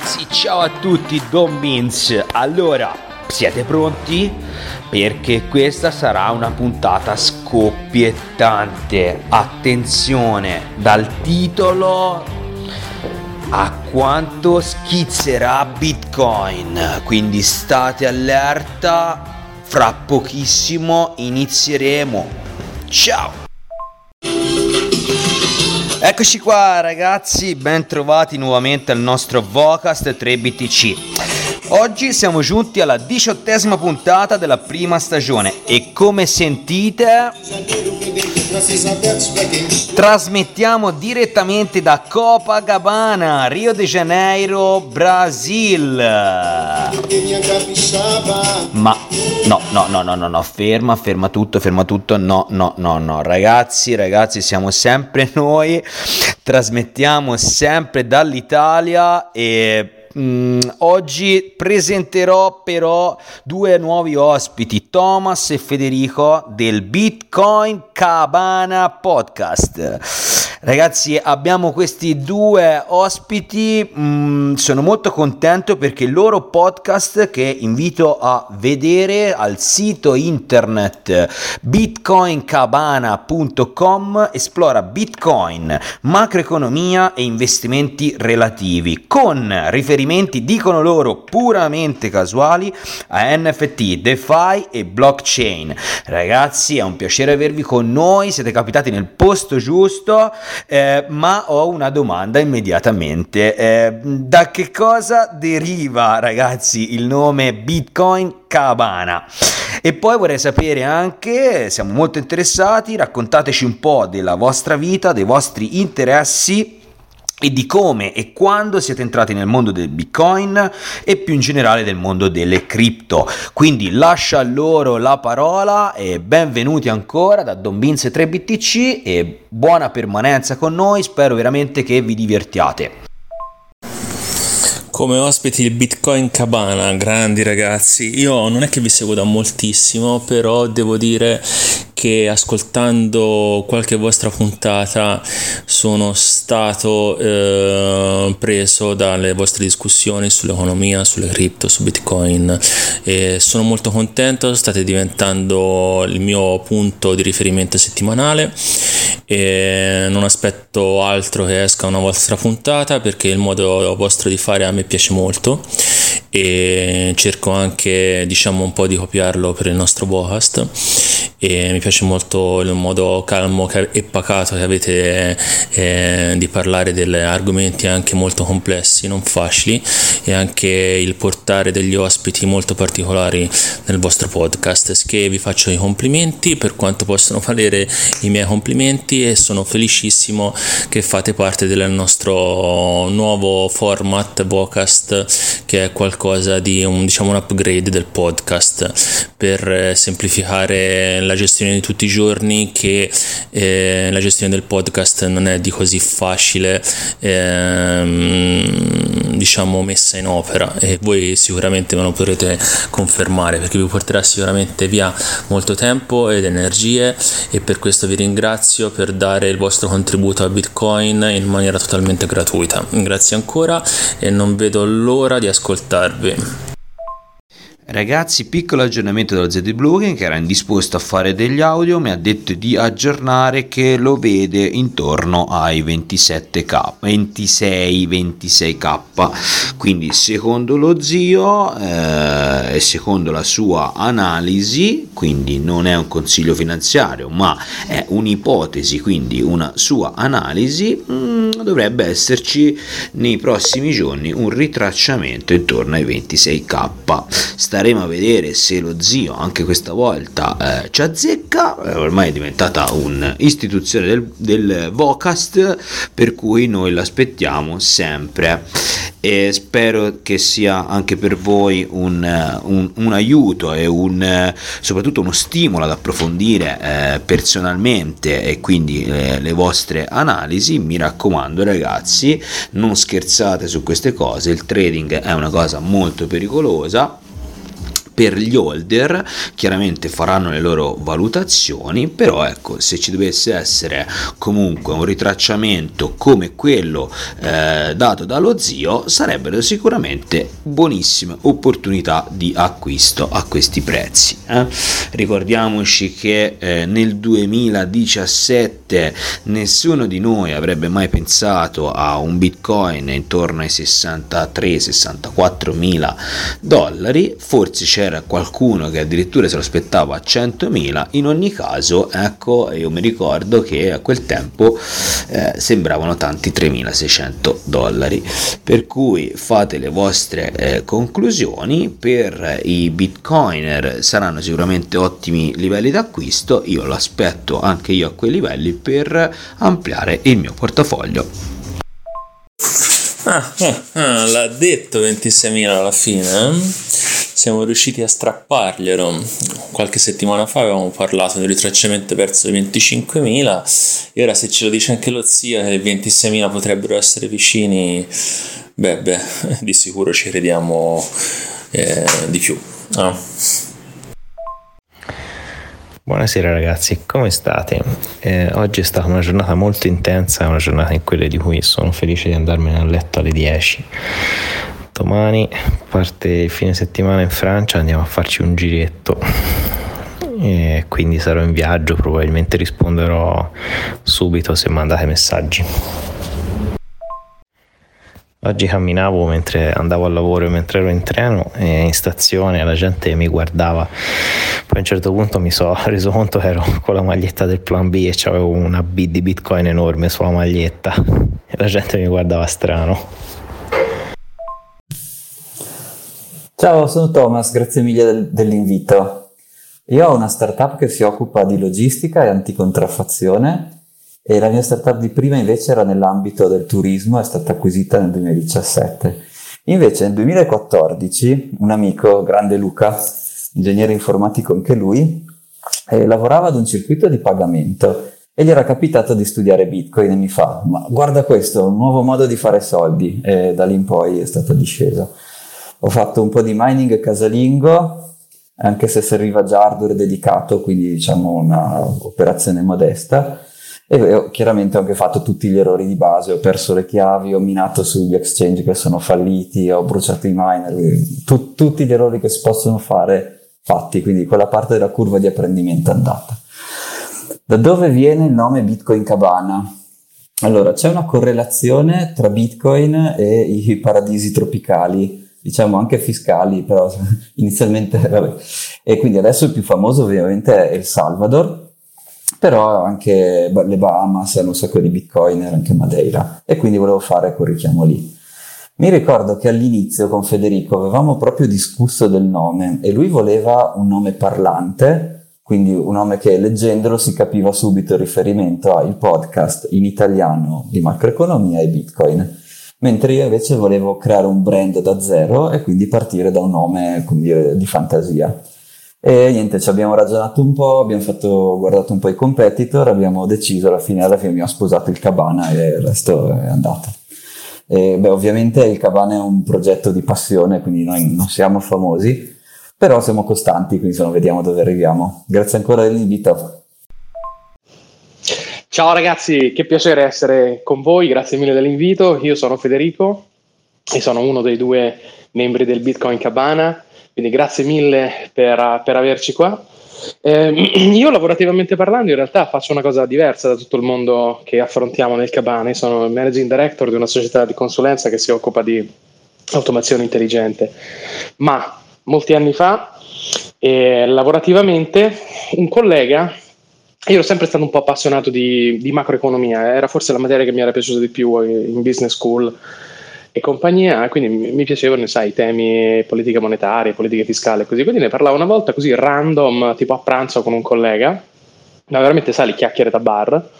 ragazzi, ciao a tutti, Don Beans. Allora, siete pronti? Perché questa sarà una puntata scoppiettante. Attenzione, dal titolo a quanto schizzerà Bitcoin. Quindi state allerta, fra pochissimo inizieremo. Ciao! Eccoci qua ragazzi, ben trovati nuovamente al nostro Vocast 3BTC. Oggi siamo giunti alla diciottesima puntata della prima stagione e come sentite trasmettiamo direttamente da Copacabana, Rio de Janeiro, Brasil. Ma no, no, no, no, no, no, ferma, ferma tutto, ferma tutto. No, no, no, no, ragazzi, ragazzi, siamo sempre noi. Trasmettiamo sempre dall'Italia e Mm, oggi presenterò però due nuovi ospiti, Thomas e Federico del Bitcoin Cabana Podcast. Ragazzi, abbiamo questi due ospiti, mm, sono molto contento perché il loro podcast che invito a vedere al sito internet bitcoincabana.com esplora Bitcoin, macroeconomia e investimenti relativi con riferimenti, dicono loro, puramente casuali a NFT, DeFi e blockchain. Ragazzi, è un piacere avervi con noi, siete capitati nel posto giusto eh, ma ho una domanda immediatamente. Eh, da che cosa deriva, ragazzi, il nome Bitcoin Cabana? E poi vorrei sapere anche, siamo molto interessati, raccontateci un po' della vostra vita, dei vostri interessi e di come e quando siete entrati nel mondo del Bitcoin e più in generale del mondo delle cripto. Quindi lascia loro la parola e benvenuti ancora da Don Vince 3BTC e buona permanenza con noi, spero veramente che vi divertiate. Come ospiti il Bitcoin Cabana, grandi ragazzi. Io non è che vi seguo da moltissimo, però devo dire che ascoltando qualche vostra puntata sono stato eh, preso dalle vostre discussioni sull'economia, sulle cripto, su Bitcoin e sono molto contento, state diventando il mio punto di riferimento settimanale e non aspetto altro che esca una vostra puntata perché il modo vostro di fare a me piace molto. E cerco anche diciamo un po' di copiarlo per il nostro podcast e mi piace molto il modo calmo e pacato che avete eh, di parlare degli argomenti anche molto complessi, non facili e anche il portare degli ospiti molto particolari nel vostro podcast. Che vi faccio i complimenti per quanto possono valere i miei complimenti e sono felicissimo che fate parte del nostro nuovo format Vocast che è qualcosa di un, diciamo, un upgrade del podcast. Per semplificare la gestione di tutti i giorni che eh, la gestione del podcast non è di così facile ehm, diciamo messa in opera. E voi sicuramente me lo potrete confermare perché vi porterà sicuramente via molto tempo ed energie. E per questo vi ringrazio per dare il vostro contributo a Bitcoin in maniera totalmente gratuita. Grazie ancora e non vedo l'ora di ascoltarvi Ragazzi, piccolo aggiornamento dello ZD Blue che era indisposto a fare degli audio, mi ha detto di aggiornare che lo vede intorno ai 27k, 26-26k. Quindi secondo lo zio eh, e secondo la sua analisi, quindi non è un consiglio finanziario, ma è un'ipotesi, quindi una sua analisi, mh, mm, dovrebbe esserci nei prossimi giorni un ritracciamento intorno ai 26k. Sta staremo a vedere se lo zio anche questa volta eh, ci azzecca, eh, ormai è diventata un'istituzione del, del Vocast per cui noi l'aspettiamo sempre. E spero che sia anche per voi un, un, un aiuto e un, soprattutto uno stimolo ad approfondire eh, personalmente e quindi eh, le vostre analisi. Mi raccomando ragazzi non scherzate su queste cose. Il trading è una cosa molto pericolosa per gli holder chiaramente faranno le loro valutazioni però ecco se ci dovesse essere comunque un ritracciamento come quello eh, dato dallo zio sarebbero sicuramente buonissime opportunità di acquisto a questi prezzi eh? ricordiamoci che eh, nel 2017 nessuno di noi avrebbe mai pensato a un bitcoin intorno ai 63-64 mila dollari forse c'era qualcuno che addirittura se lo aspettava a 100 mila in ogni caso ecco io mi ricordo che a quel tempo eh, sembravano tanti 3600 dollari. Per cui fate le vostre eh, conclusioni. Per i bitcoiner saranno sicuramente ottimi livelli d'acquisto. Io lo aspetto anche io a quei livelli per ampliare il mio portafoglio. Ah, ah, ah l'ha detto 26.000 alla fine eh? Siamo riusciti a strapparglielo. Qualche settimana fa avevamo parlato di ritracciamento verso i 25.000 e ora se ce lo dice anche lo zio che i 26.000 potrebbero essere vicini, beh, beh, di sicuro ci crediamo eh, di più. Ah. Buonasera ragazzi, come state? Eh, oggi è stata una giornata molto intensa, una giornata in quelle di cui sono felice di andarmene a letto alle 10 domani parte il fine settimana in Francia, andiamo a farci un giretto e quindi sarò in viaggio, probabilmente risponderò subito se mandate messaggi. Oggi camminavo mentre andavo al lavoro e mentre ero in treno e in stazione la gente mi guardava. Poi a un certo punto mi sono reso conto che ero con la maglietta del plan B e avevo una B di bitcoin enorme sulla maglietta e la gente mi guardava strano. Ciao, sono Thomas, grazie mille del, dell'invito. Io ho una startup che si occupa di logistica e anticontraffazione e la mia startup di prima invece era nell'ambito del turismo, è stata acquisita nel 2017. Invece nel 2014 un amico, grande Luca, ingegnere informatico anche lui, eh, lavorava ad un circuito di pagamento e gli era capitato di studiare Bitcoin e mi fa, ma guarda questo, un nuovo modo di fare soldi e da lì in poi è stata discesa ho fatto un po' di mining casalingo, anche se serviva già hardware dedicato, quindi diciamo un'operazione modesta. E ho, chiaramente ho anche fatto tutti gli errori di base, ho perso le chiavi, ho minato sugli exchange che sono falliti, ho bruciato i miner, tu, tutti gli errori che si possono fare fatti, quindi quella parte della curva di apprendimento è andata. Da dove viene il nome Bitcoin Cabana? Allora, c'è una correlazione tra Bitcoin e i paradisi tropicali diciamo anche fiscali, però inizialmente, vabbè. E quindi adesso il più famoso ovviamente è El Salvador, però anche le Bahamas hanno un sacco di bitcoiner, anche Madeira, e quindi volevo fare quel richiamo lì. Mi ricordo che all'inizio con Federico avevamo proprio discusso del nome e lui voleva un nome parlante, quindi un nome che leggendolo si capiva subito il riferimento al podcast in italiano di macroeconomia e bitcoin mentre io invece volevo creare un brand da zero e quindi partire da un nome dire, di fantasia. E niente, ci abbiamo ragionato un po', abbiamo fatto, guardato un po' i competitor, abbiamo deciso alla fine, alla fine abbiamo sposato il Cabana e il resto è andato. E, beh, ovviamente il Cabana è un progetto di passione, quindi noi non siamo famosi, però siamo costanti, quindi insomma vediamo dove arriviamo. Grazie ancora dell'invito. Ciao ragazzi, che piacere essere con voi, grazie mille dell'invito. Io sono Federico e sono uno dei due membri del Bitcoin Cabana, quindi grazie mille per, per averci qua. Eh, io lavorativamente parlando in realtà faccio una cosa diversa da tutto il mondo che affrontiamo nel Cabana, sono il managing director di una società di consulenza che si occupa di automazione intelligente, ma molti anni fa eh, lavorativamente un collega io ero sempre stato un po' appassionato di, di, macroeconomia, era forse la materia che mi era piaciuta di più in business school e compagnia, quindi mi piacevano, sai, i temi politica monetaria, politica fiscale, così. Quindi ne parlavo una volta così random, tipo a pranzo con un collega, ma veramente, sai, chiacchiere da bar.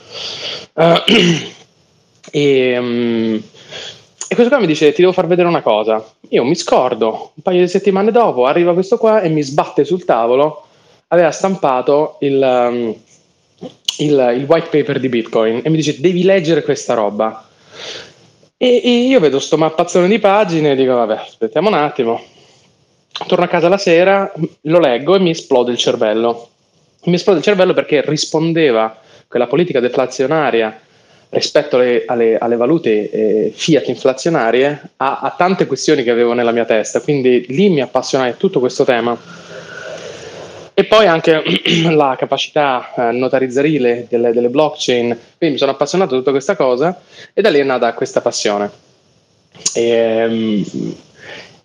Uh, e, um, e questo qua mi dice: Ti devo far vedere una cosa. Io mi scordo, un paio di settimane dopo arriva questo qua e mi sbatte sul tavolo. Aveva stampato il. Um, il, il, white paper di Bitcoin e mi dice devi leggere questa roba. E, io vedo sto mappazzone di pagine e dico vabbè, aspettiamo un attimo. torno a casa la sera, lo leggo e mi esplode il cervello. Mi esplode il cervello perché rispondeva quella politica deflazionaria rispetto alle, alle, alle valute eh, fiat inflazionarie a, a, tante questioni che avevo nella mia testa, quindi lì mi appassionai tutto questo tema. E poi anche la capacità eh, notarizzarile delle, delle, blockchain, quindi mi sono appassionato a tutta questa cosa e da lì è nata questa passione. E, ehm,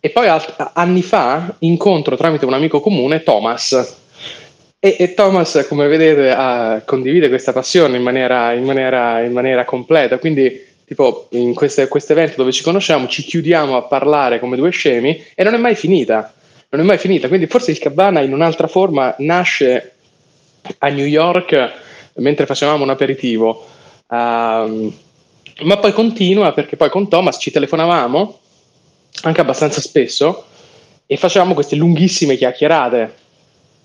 e poi alt- anni fa incontro tramite un amico comune Thomas, e, e, Thomas, come vedete, ha, condivide questa passione in maniera, in maniera, in maniera completa. Quindi, tipo, in questo evento dove ci conosciamo, ci chiudiamo a parlare come due scemi e non è mai finita. Non è mai finita. Quindi, forse il Cabana in un'altra forma nasce a New York mentre facevamo un aperitivo. Um, ma poi continua perché poi con Thomas ci telefonavamo anche abbastanza spesso e facevamo queste lunghissime chiacchierate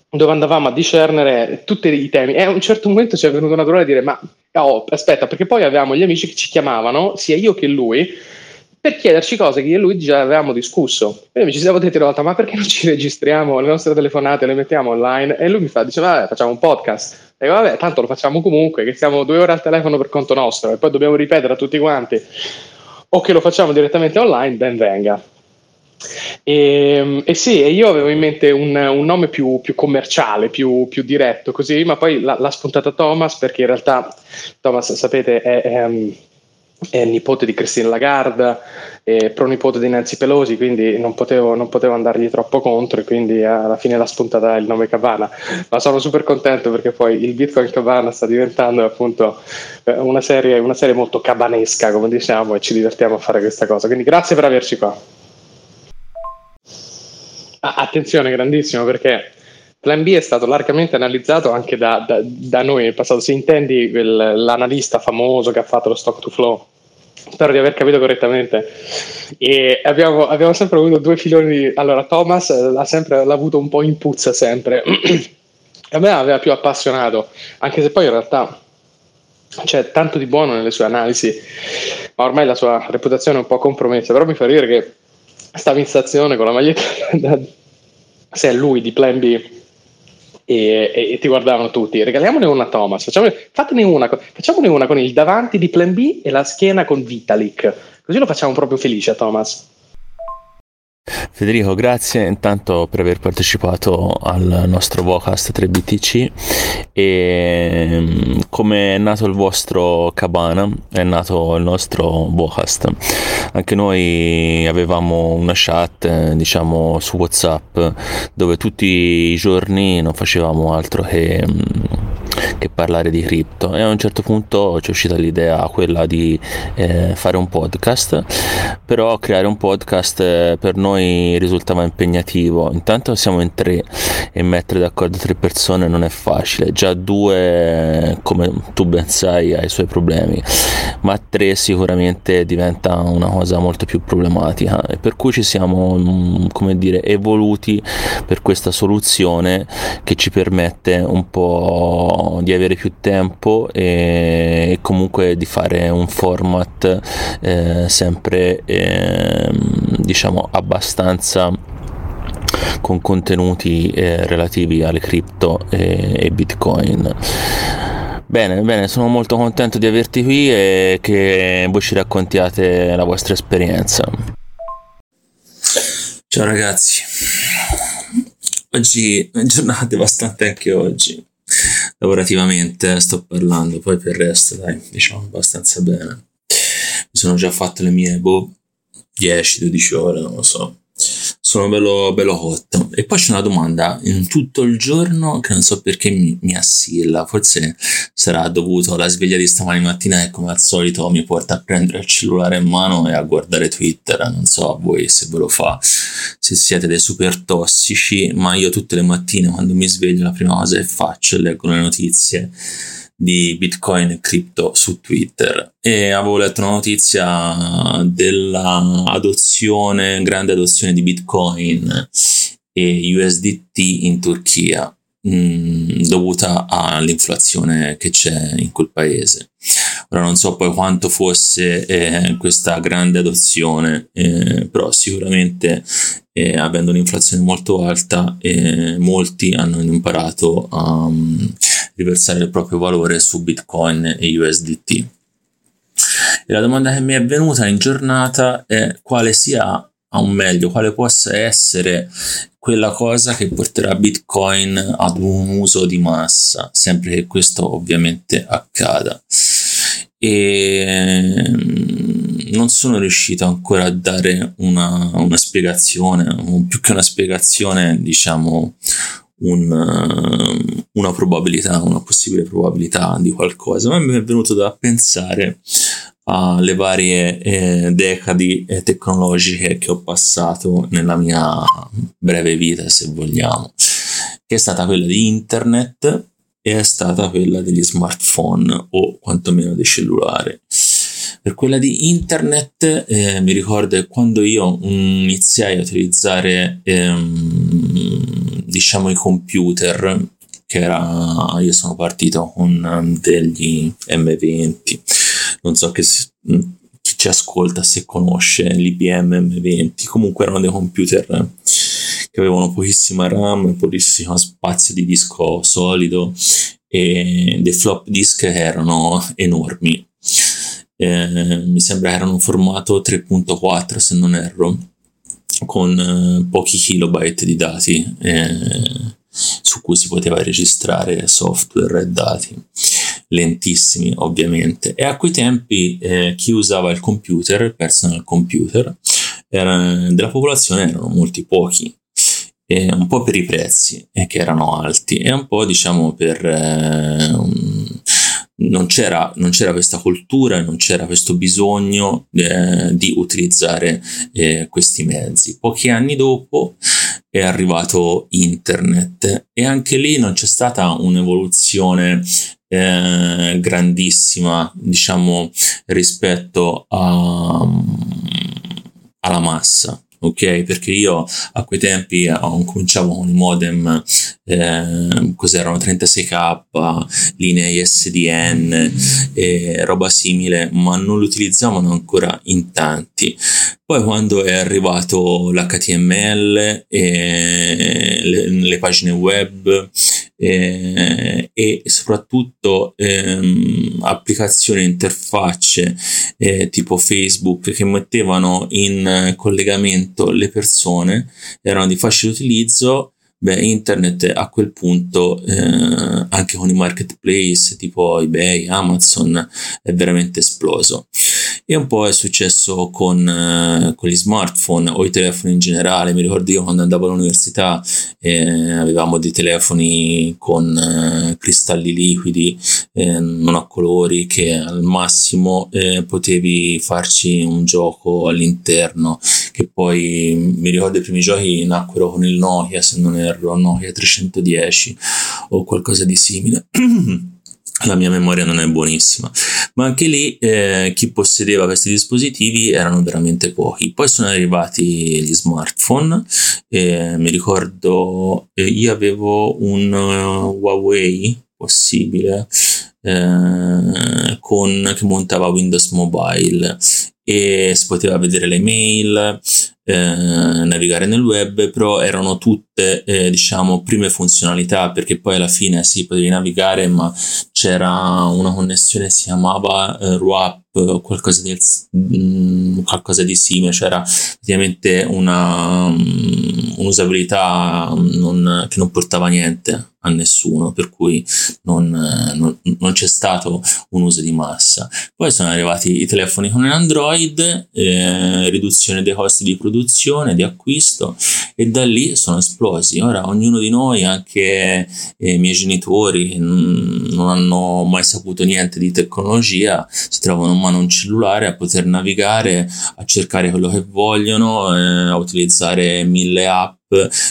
dove andavamo a discernere tutti i temi e a un certo momento ci è venuto naturale dire ma oh, aspetta perché poi avevamo gli amici che ci chiamavano sia io che lui per chiederci cose che io e lui già avevamo discusso. Quindi ci siamo detti una volta ma perché non ci registriamo? Le nostre telefonate le mettiamo online? E lui mi fa dice vabbè facciamo un podcast. E vabbè tanto lo facciamo comunque che siamo due ore al telefono per conto nostro e poi dobbiamo ripetere a tutti quanti. O che lo facciamo direttamente online ben venga. E, ehm, e, sì, io avevo in mente un, un nome più, più commerciale, più, più, diretto così, ma poi l'ha, l'ha, spuntata Thomas perché in realtà Thomas, sapete, è, è, è nipote di Christine Lagarde, è pronipote di Nancy Pelosi, quindi non potevo, non potevo, andargli troppo contro e quindi alla fine l'ha spuntata il nome Cabana. Ma sono super contento perché poi il Bitcoin Cabana sta diventando appunto eh, una serie, una serie molto cabanesca, come diciamo, e ci divertiamo a fare questa cosa. Quindi grazie per averci qua. Attenzione, grandissimo, perché Plan B è stato largamente analizzato anche da, da, da noi nel passato. Se intendi l'analista famoso che ha fatto lo stock to flow, spero di aver capito correttamente. E abbiamo, abbiamo sempre avuto due filoni. Allora, Thomas l'ha sempre l'ha avuto un po' in puzza sempre. a me aveva più appassionato, anche se poi in realtà c'è tanto di buono nelle sue analisi, ma ormai la sua reputazione è un po' compromessa. Però mi fa dire che stava in stazione con la maglietta da, se è lui di Plan B e, e, e, ti guardavano tutti. Regaliamone una a Thomas. Facciamone, fatene una, facciamone una con il davanti di Plan B e la schiena con Vitalik. Così lo facciamo proprio felice a Thomas Federico, grazie intanto per aver partecipato al nostro Vocast 3BTC e mm, come è nato il vostro Cabana è nato il nostro Vocast. Anche noi avevamo una chat diciamo su Whatsapp dove tutti i giorni non facevamo altro che mm, che parlare di cripto e a un certo punto ci è uscita l'idea quella di eh, fare un podcast però creare un podcast eh, per noi risultava impegnativo. Intanto siamo in tre e mettere d'accordo tre persone non è facile. Già due come tu ben sai ha i suoi problemi ma tre sicuramente diventa una cosa molto più problematica. E per cui ci siamo mm, come dire evoluti per questa soluzione che ci permette un po' di avere più tempo e, comunque di fare un format eh, sempre eh, diciamo abbastanza con contenuti eh, relativi alle cripto e, e bitcoin Bene, bene, sono molto contento di averti qui e che voi ci raccontiate la vostra esperienza. Ciao ragazzi, oggi è giornata devastante anche oggi lavorativamente sto parlando, poi per il resto dai, diciamo abbastanza bene. Mi sono già fatto le mie boh, 10-12 ore, non lo so. Sono bello, bello hot. E poi c'è una domanda in tutto il giorno che non so perché mi, mi assilla. Forse sarà dovuto alla sveglia di stamani mattina che come al solito mi porta a prendere il cellulare in mano e a guardare Twitter. Non so a voi se ve lo fa, se siete dei super tossici, ma io tutte le mattine quando mi sveglio la prima cosa che faccio è leggo le notizie di Bitcoin e cripto su Twitter e avevo letto una notizia dell'adozione, grande adozione di Bitcoin e USDT in Turchia mh, mm, dovuta all'inflazione che c'è in quel paese. Ora non so poi quanto fosse eh, questa grande adozione, eh, però sicuramente e avendo un'inflazione molto alta, eh, molti hanno imparato a um, riversare il proprio valore su Bitcoin e USDT. E la domanda che mi è venuta in giornata è quale sia un meglio, quale possa essere quella cosa che porterà Bitcoin ad un uso di massa, sempre che questo ovviamente accada. E mm, non sono riuscito ancora a dare una, una spiegazione, più che una spiegazione, diciamo un, una probabilità, una possibile probabilità di qualcosa, ma mi è venuto da pensare alle varie eh, decadi eh, tecnologiche che ho passato nella mia breve vita, se vogliamo, che è stata quella di internet e è stata quella degli smartphone o quantomeno dei cellulari. Per quella di internet eh, mi ricordo quando io iniziai a utilizzare ehm, diciamo i computer che era io sono partito con degli M20 non so che si, chi ci ascolta se conosce l'IBM M20 comunque erano dei computer che avevano pochissima RAM pochissimo spazio di disco solido e dei flop disk erano enormi eh, mi sembra erano un formato 3.4 se non erro, con eh, pochi kilobyte di dati eh, su cui si poteva registrare software e dati, lentissimi ovviamente. E a quei tempi eh, chi usava il computer, il personal computer, era, della popolazione erano molti pochi, un po' per i prezzi eh, che erano alti e un po' diciamo per eh, non c'era, non c'era questa cultura, non c'era questo bisogno eh, di utilizzare eh, questi mezzi. Pochi anni dopo è arrivato internet e anche lì non c'è stata un'evoluzione eh, grandissima, diciamo, rispetto a, alla massa ok? Perché io a quei tempi eh, cominciavo con i modem, eh, cos'erano 36k, linee ISDN e roba simile, ma non li utilizzavano ancora in tanti. Poi quando è arrivato l'HTML e le, le pagine web eh, e soprattutto ehm, applicazioni, interfacce eh, tipo Facebook che mettevano in collegamento le persone, erano di facile utilizzo Beh, internet a quel punto, eh, anche con i marketplace tipo eBay, Amazon, è veramente esploso. E un po' è successo con, eh, con gli smartphone o i telefoni in generale. Mi ricordo io quando andavo all'università eh, avevamo dei telefoni con eh, cristalli liquidi, eh, non a colori, che al massimo eh, potevi farci un gioco all'interno. Che poi mi ricordo i primi giochi nacquero con il Nokia, se non erro, Nokia 310 o qualcosa di simile. la mia memoria non è buonissima, ma anche lì eh, chi possedeva questi dispositivi erano veramente pochi. Poi sono arrivati gli smartphone, eh, mi ricordo eh, io avevo un uh, Huawei possibile eh, con, che montava Windows Mobile. E si poteva vedere le mail, eh, navigare nel web, però erano tutte eh, diciamo prime funzionalità perché poi alla fine sì potevi navigare ma c'era una connessione si chiamava eh, RWAP o qualcosa, mh, mm, qualcosa di simile, c'era praticamente una, um, un'usabilità non, che non portava niente a nessuno, per cui non, non, non, c'è stato un uso di massa. Poi sono arrivati i telefoni con Android, eh, riduzione dei costi di produzione, di acquisto e da lì sono esplosi. Ora ognuno di noi, anche eh, i miei genitori, non hanno mai saputo niente di tecnologia, si trovano in mano un cellulare a poter navigare, a cercare quello che vogliono, eh, a utilizzare mille app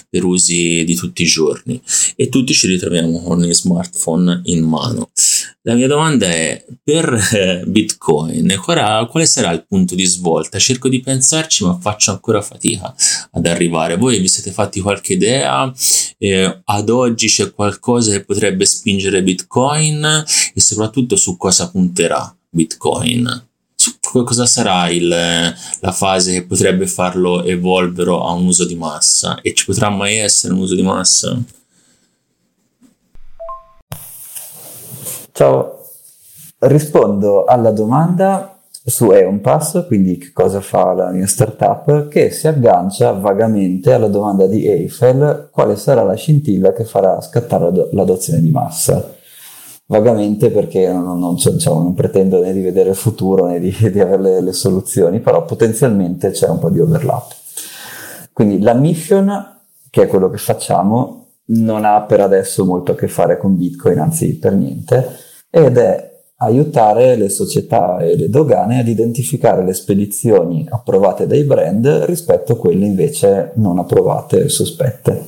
per usi di tutti i giorni e tutti ci ritroviamo con gli smartphone in mano. La mia domanda è per eh, Bitcoin qual, quale sarà il punto di svolta? Cerco di pensarci ma faccio ancora fatica ad arrivare. Voi vi siete fatti qualche idea? Eh, ad oggi c'è qualcosa che potrebbe spingere Bitcoin e soprattutto su cosa punterà Bitcoin? Su cosa sarà il, la fase che potrebbe farlo evolvere a un uso di massa? E ci potrà mai essere un uso di massa? Ciao, rispondo alla domanda su Eonpass, quindi che cosa fa la mia startup, che si aggancia vagamente alla domanda di Eiffel quale sarà la scintilla che farà scattare l'adozione di massa. Vagamente perché non, non, diciamo, non pretendo né di vedere il futuro né di, di avere le, le soluzioni, però potenzialmente c'è un po' di overlap. Quindi la mission, che è quello che facciamo, non ha per adesso molto a che fare con Bitcoin, anzi per niente, ed è aiutare le società e le dogane ad identificare le spedizioni approvate dai brand rispetto a quelle invece non approvate e sospette.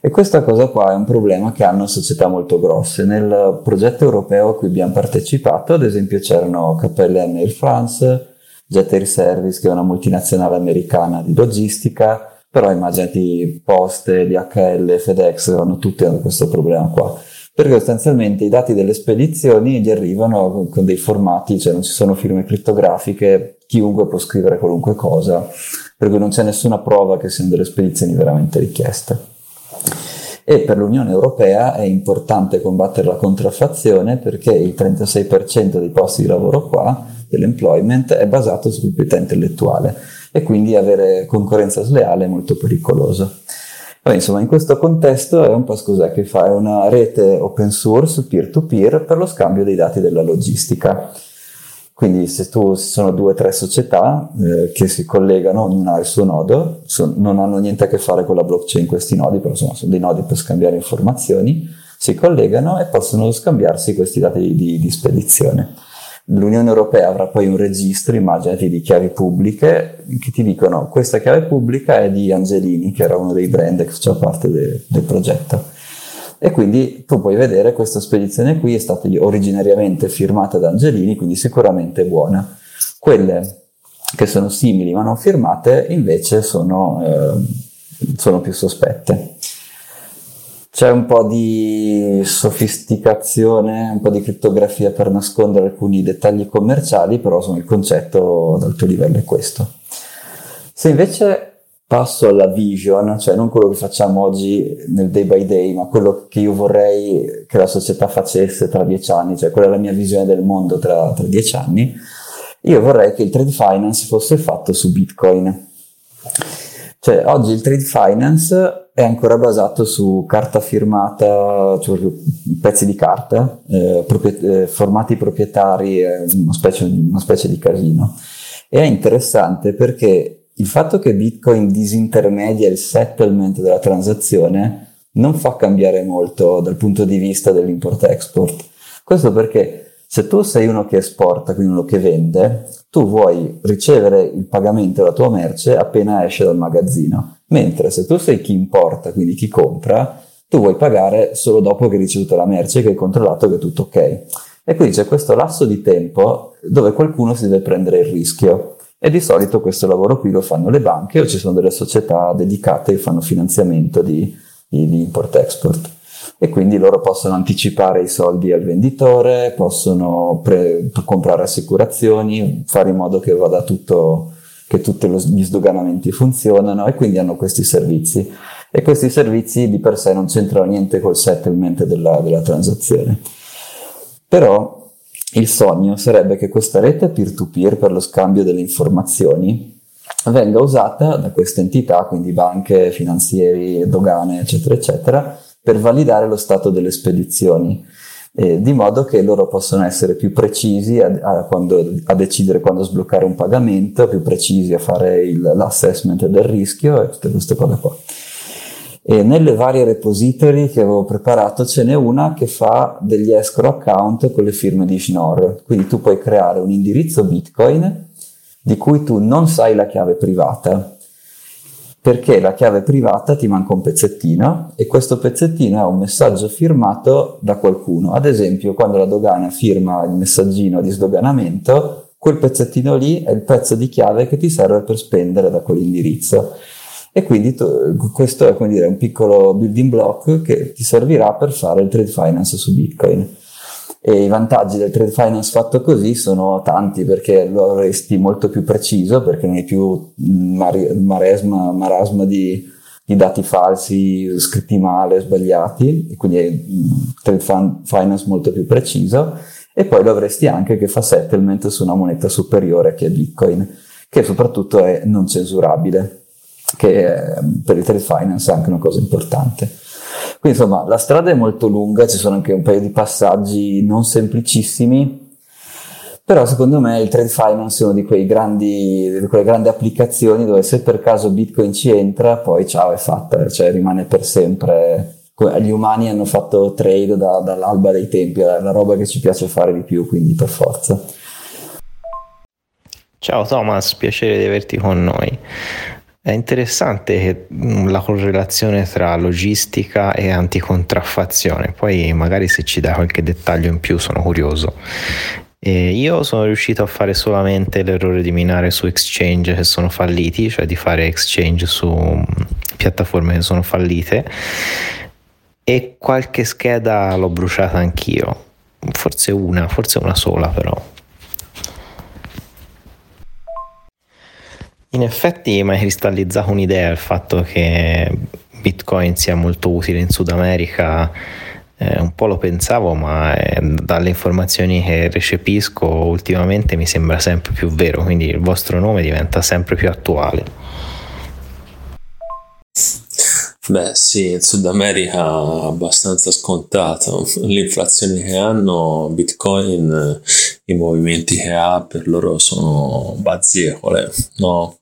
E questa cosa qua è un problema che hanno società molto grosse. Nel progetto europeo a cui abbiamo partecipato, ad esempio, c'erano KLM Air France, Jet Air Service, che è una multinazionale americana di logistica, però immaginati Poste, DHL, FedEx hanno tutti questo problema qua. Perché sostanzialmente i dati delle spedizioni gli arrivano con, dei formati, cioè non ci sono firme crittografiche, chiunque può scrivere qualunque cosa, per cui non c'è nessuna prova che siano delle spedizioni veramente richieste. E per l'Unione Europea è importante combattere la contraffazione perché il 36% dei posti di lavoro qua, dell'employment, è basato su proprietà intellettuale e quindi avere concorrenza sleale è molto pericoloso. Poi, insomma, in questo contesto è un po' scusate che fa, è una rete open source peer-to-peer per lo scambio dei dati della logistica. Quindi se tu ci sono due o tre società eh, che si collegano, ognuna ha il suo nodo, so, non hanno niente a che fare con la blockchain questi nodi, però insomma sono dei nodi per scambiare informazioni, si collegano e possono scambiarsi questi dati di, di spedizione. L'Unione Europea avrà poi un registro, immaginati, di chiavi pubbliche che ti dicono questa chiave pubblica è di Angelini, che era uno dei brand che faceva parte de, del progetto. E quindi tu puoi vedere questa spedizione qui è stata originariamente firmata da Angelini, quindi sicuramente buona. Quelle che sono simili ma non firmate invece sono, eh, sono più sospette. C'è un po' di sofisticazione, un po' di crittografia per nascondere alcuni dettagli commerciali, però insomma, il concetto ad alto livello è questo. Se invece passo alla vision, cioè non quello che facciamo oggi nel day by day, ma quello che io vorrei che la società facesse tra dieci anni, cioè quella è la mia visione del mondo tra, tra dieci anni, io vorrei che il trade finance fosse fatto su Bitcoin. Cioè, oggi il trade finance è ancora basato su carta firmata, cioè pezzi di carta, eh, propriet- eh, formati proprietari, è una specie, una specie di casino. E è interessante perché il fatto che Bitcoin disintermedia il settlement della transazione non fa cambiare molto dal punto di vista dell'import-export. Questo perché se tu sei uno che esporta, quindi uno che vende, tu vuoi ricevere il pagamento della tua merce appena esce dal magazzino, mentre se tu sei chi importa, quindi chi compra, tu vuoi pagare solo dopo che hai ricevuto la merce, che hai controllato che è tutto ok. E quindi c'è questo lasso di tempo dove qualcuno si deve prendere il rischio. E di solito questo lavoro qui lo fanno le banche o ci sono delle società dedicate che fanno finanziamento di, di, di import-export e quindi loro possono anticipare i soldi al venditore, possono pre- comprare assicurazioni, fare in modo che vada tutto, che tutti gli sdoganamenti funzionano e quindi hanno questi servizi. E questi servizi di per sé non c'entrano niente col settlement della, della transazione. Però il sogno sarebbe che questa rete peer-to-peer per lo scambio delle informazioni venga usata da queste entità, quindi banche, finanzieri, dogane, eccetera, eccetera, per validare lo stato delle spedizioni, eh, di modo che loro possono essere più precisi a, a, quando, a, decidere quando sbloccare un pagamento, più precisi a fare il, l'assessment del rischio e tutte queste cose qua. E nelle varie repository che avevo preparato ce n'è una che fa degli escrow account con le firme di Schnorr. Quindi tu puoi creare un indirizzo Bitcoin di cui tu non sai la chiave privata perché la chiave privata ti manca un pezzettino e questo pezzettino è un messaggio firmato da qualcuno. Ad esempio, quando la dogana firma il messaggino di sdoganamento, quel pezzettino lì è il pezzo di chiave che ti serve per spendere da quell'indirizzo. E quindi tu, questo è dire, un piccolo building block che ti servirà per fare il trade finance su Bitcoin. E i vantaggi del trade finance fatto così sono tanti perché lo avresti molto più preciso, perché non hai più mar- maresma, marasma di, di, dati falsi, scritti male, sbagliati, e quindi è trade finance molto più preciso. E poi lo avresti anche che fa settlement su una moneta superiore che è Bitcoin, che soprattutto è non censurabile, che per il trade finance è anche una cosa importante. Quindi insomma la strada è molto lunga, ci sono anche un paio di passaggi non semplicissimi, però secondo me il trade finance è una di, grandi, di quelle grandi applicazioni dove se per caso Bitcoin ci entra, poi ciao è fatta, cioè rimane per sempre. Gli umani hanno fatto trade da, dall'alba dei tempi, è la roba che ci piace fare di più, quindi per forza. Ciao Thomas, piacere di averti con noi. È interessante mm, la correlazione tra logistica e anticontraffazione, poi magari se ci dai qualche dettaglio in più sono curioso. E io sono riuscito a fare solamente l'errore di minare su exchange che sono falliti, cioè di fare exchange su mm, piattaforme che sono fallite e qualche scheda l'ho bruciata anch'io, forse una, forse una sola però. In effetti mi hai cristallizzato un'idea il fatto che Bitcoin sia molto utile in Sud America. Eh, un po' lo pensavo, ma eh, dalle informazioni che recepisco ultimamente mi sembra sempre più vero, quindi il vostro nome diventa sempre più attuale. Beh sì, in Sud America abbastanza scontato, l'inflazione che hanno, Bitcoin, i movimenti che ha per loro sono bazzecole, no?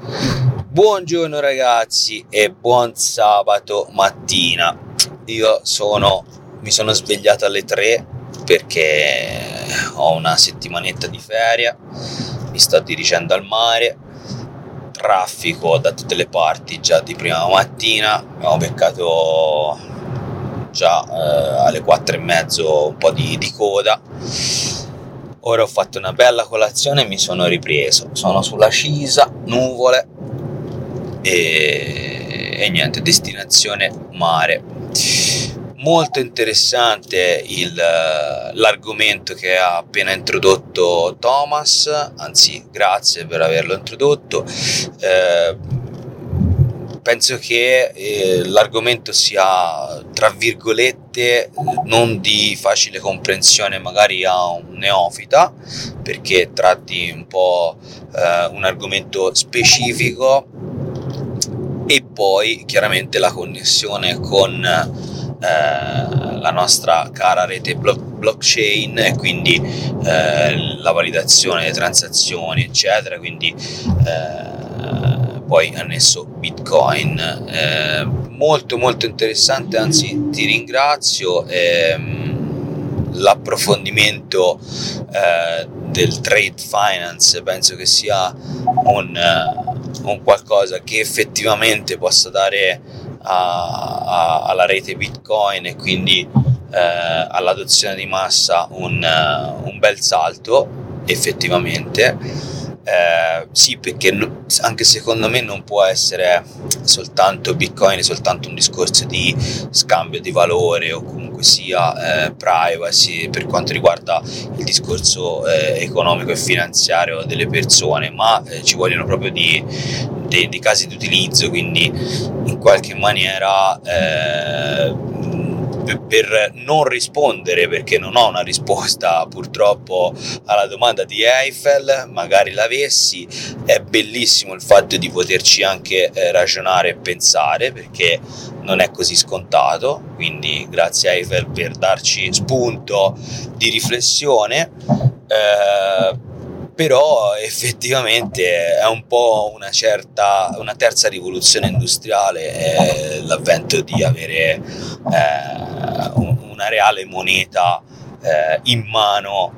Buongiorno ragazzi e buon sabato mattina. Io sono, mi sono svegliato alle 3 perché ho una settimanetta di ferie, mi sto dirigendo al mare, traffico da tutte le parti già di prima mattina, abbiamo beccato già eh, alle 4 e mezzo un po' di, di coda ora ho fatto una bella colazione e mi sono ripreso sono sulla Cisa, nuvole e, e niente, destinazione mare. Molto interessante il, l'argomento che ha appena introdotto Thomas, anzi grazie per averlo introdotto. Eh, penso che eh, l'argomento sia tra virgolette non di facile comprensione magari a un neofita perché tratti un po' eh, un argomento specifico e poi chiaramente la connessione con eh, la nostra cara rete blockchain e quindi eh, la validazione delle transazioni eccetera. Quindi eh, poi annesso bitcoin eh, molto molto interessante anzi ti ringrazio ehm, l'approfondimento eh, del trade finance penso che sia un un qualcosa che effettivamente possa dare a, a, alla rete Bitcoin e quindi eh, all'adozione di massa un, uh, un bel salto effettivamente. Eh, sì, perché no, anche secondo me non può essere soltanto Bitcoin, soltanto un discorso di scambio di valore o comunque sia eh, privacy per quanto riguarda il discorso eh, economico e finanziario delle persone, ma eh, ci vogliono proprio di, dei, dei, casi di utilizzo, quindi in qualche maniera per non rispondere perché non ho una risposta purtroppo alla domanda di Eiffel, magari l'avessi, è bellissimo il fatto di poterci anche eh, ragionare e pensare perché non è così scontato, quindi grazie Eiffel per darci spunto di riflessione. Eh, però effettivamente è un po' una certa una terza rivoluzione industriale l'avvento di avere eh, una reale moneta eh, in mano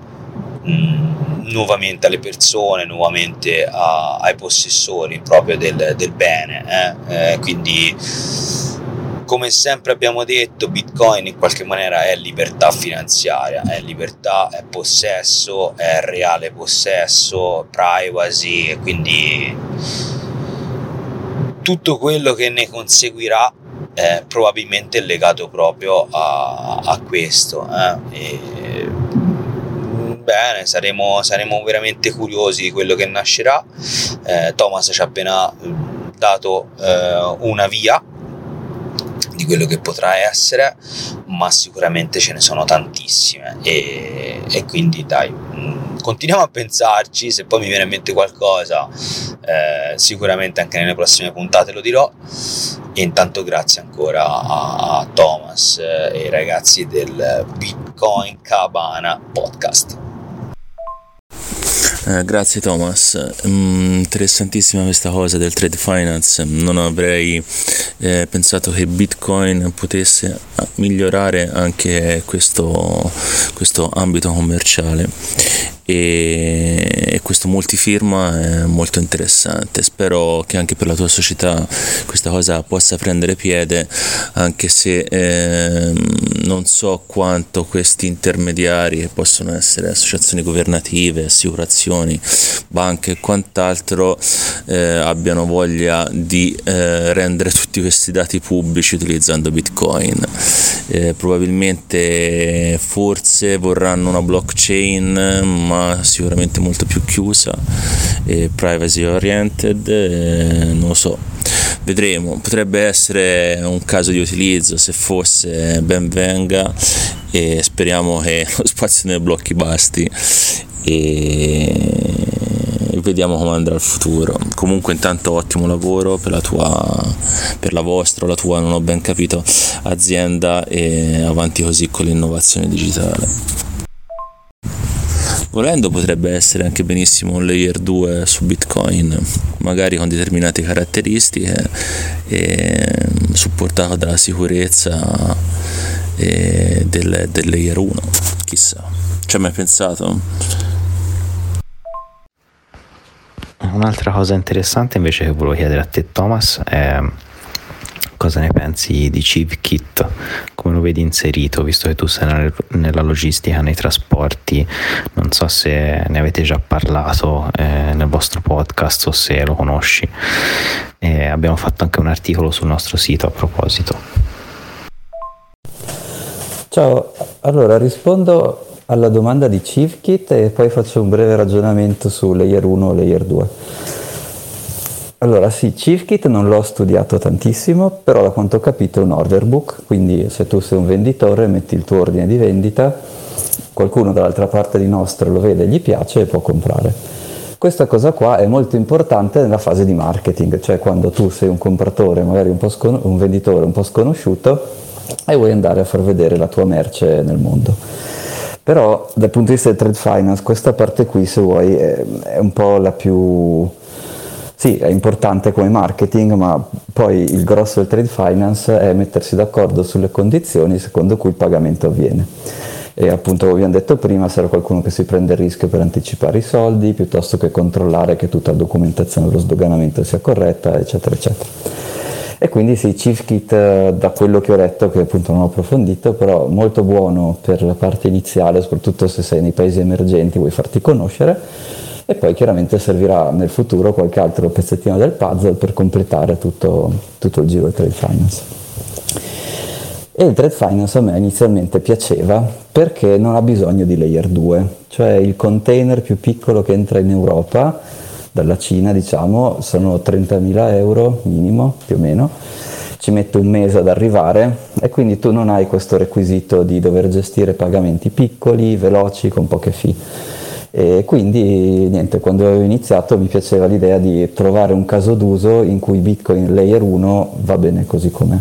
mh, mm, nuovamente alle persone, nuovamente a, ai possessori proprio del, del bene. Eh? eh quindi come sempre abbiamo detto, Bitcoin in qualche maniera è libertà finanziaria, è libertà, è possesso, è reale possesso, privacy, e quindi tutto quello che ne conseguirà eh, probabilmente è legato proprio a, a questo. Eh? E, bene, saremo, saremo, veramente curiosi di quello che nascerà. Eh, Thomas ci ha appena dato eh, una via di quello che potrà essere, ma sicuramente ce ne sono tantissime e, e quindi dai, mm, continuiamo a pensarci, se poi mi viene in mente qualcosa eh, sicuramente anche nelle prossime puntate lo dirò e intanto grazie ancora a, Thomas e ai ragazzi del Bitcoin Cabana podcast. Eh, grazie Thomas, mm, interessantissima questa cosa del trade finance, non avrei eh, pensato che Bitcoin potesse migliorare anche questo, questo ambito commerciale e questo multifirma è molto interessante. Spero che anche per la tua società questa cosa possa prendere piede anche se eh, non so quanto questi intermediari possono essere associazioni governative assicurazioni banche e quant'altro eh, abbiano voglia di eh, rendere tutti questi dati pubblici utilizzando bitcoin. Eh, probabilmente forse vorranno una blockchain ma sicuramente molto più chiusa e privacy oriented, non lo so. Vedremo, potrebbe essere un caso di utilizzo, se fosse ben venga e speriamo che lo spazio nei blocchi basti e vediamo come andrà il futuro. Comunque intanto ottimo lavoro per la tua per la vostra la tua, non ho ben capito, azienda e avanti così con l'innovazione digitale. Volendo potrebbe essere anche benissimo un layer 2 su Bitcoin, magari con determinate caratteristiche e supportato dalla sicurezza del, del layer 1, chissà. Ci hai mai pensato? Un'altra cosa interessante invece che volevo chiedere a te Thomas è cosa ne pensi di CiVKit, lo vedi inserito, visto che tu sei nella logistica, nei trasporti, non so se ne avete già parlato eh, nel vostro podcast o se lo conosci. E abbiamo fatto anche un articolo sul nostro sito a proposito. Ciao, allora rispondo alla domanda di CiVKit e poi faccio un breve ragionamento su layer 1 e layer 2. Allora sì, ChiefKit non l'ho studiato tantissimo, però da quanto ho capito è un order book, quindi se tu sei un venditore metti il tuo ordine di vendita, qualcuno dall'altra parte di nostro lo vede, gli piace e può comprare. Questa cosa qua è molto importante nella fase di marketing, cioè quando tu sei un compratore, magari un, scon- un venditore un po' sconosciuto e vuoi andare a far vedere la tua merce nel mondo. Però dal punto di vista del trade finance questa parte qui se vuoi è, è un po' la più sì, è importante come marketing, ma poi il grosso del trade finance è mettersi d'accordo sulle condizioni secondo cui il pagamento avviene. E appunto, come abbiamo detto prima, sarà qualcuno che si prende il rischio per anticipare i soldi, piuttosto che controllare che tutta la documentazione dello sdoganamento sia corretta, eccetera, eccetera. E quindi sì, ChiefKit, da quello che ho letto, che appunto non ho approfondito, però molto buono per la parte iniziale, soprattutto se sei nei paesi emergenti, vuoi farti conoscere e poi chiaramente servirà nel futuro qualche altro pezzettino del puzzle per completare tutto, tutto il giro del trade finance. E il trade finance a me inizialmente piaceva perché non ha bisogno di layer 2, cioè il container più piccolo che entra in Europa, dalla Cina diciamo, sono 30.000 euro minimo più o meno, ci mette un mese ad arrivare e quindi tu non hai questo requisito di dover gestire pagamenti piccoli, veloci, con poche fee. E quindi niente, quando avevo iniziato mi piaceva l'idea di trovare un caso d'uso in cui Bitcoin Layer 1 va bene così com'è.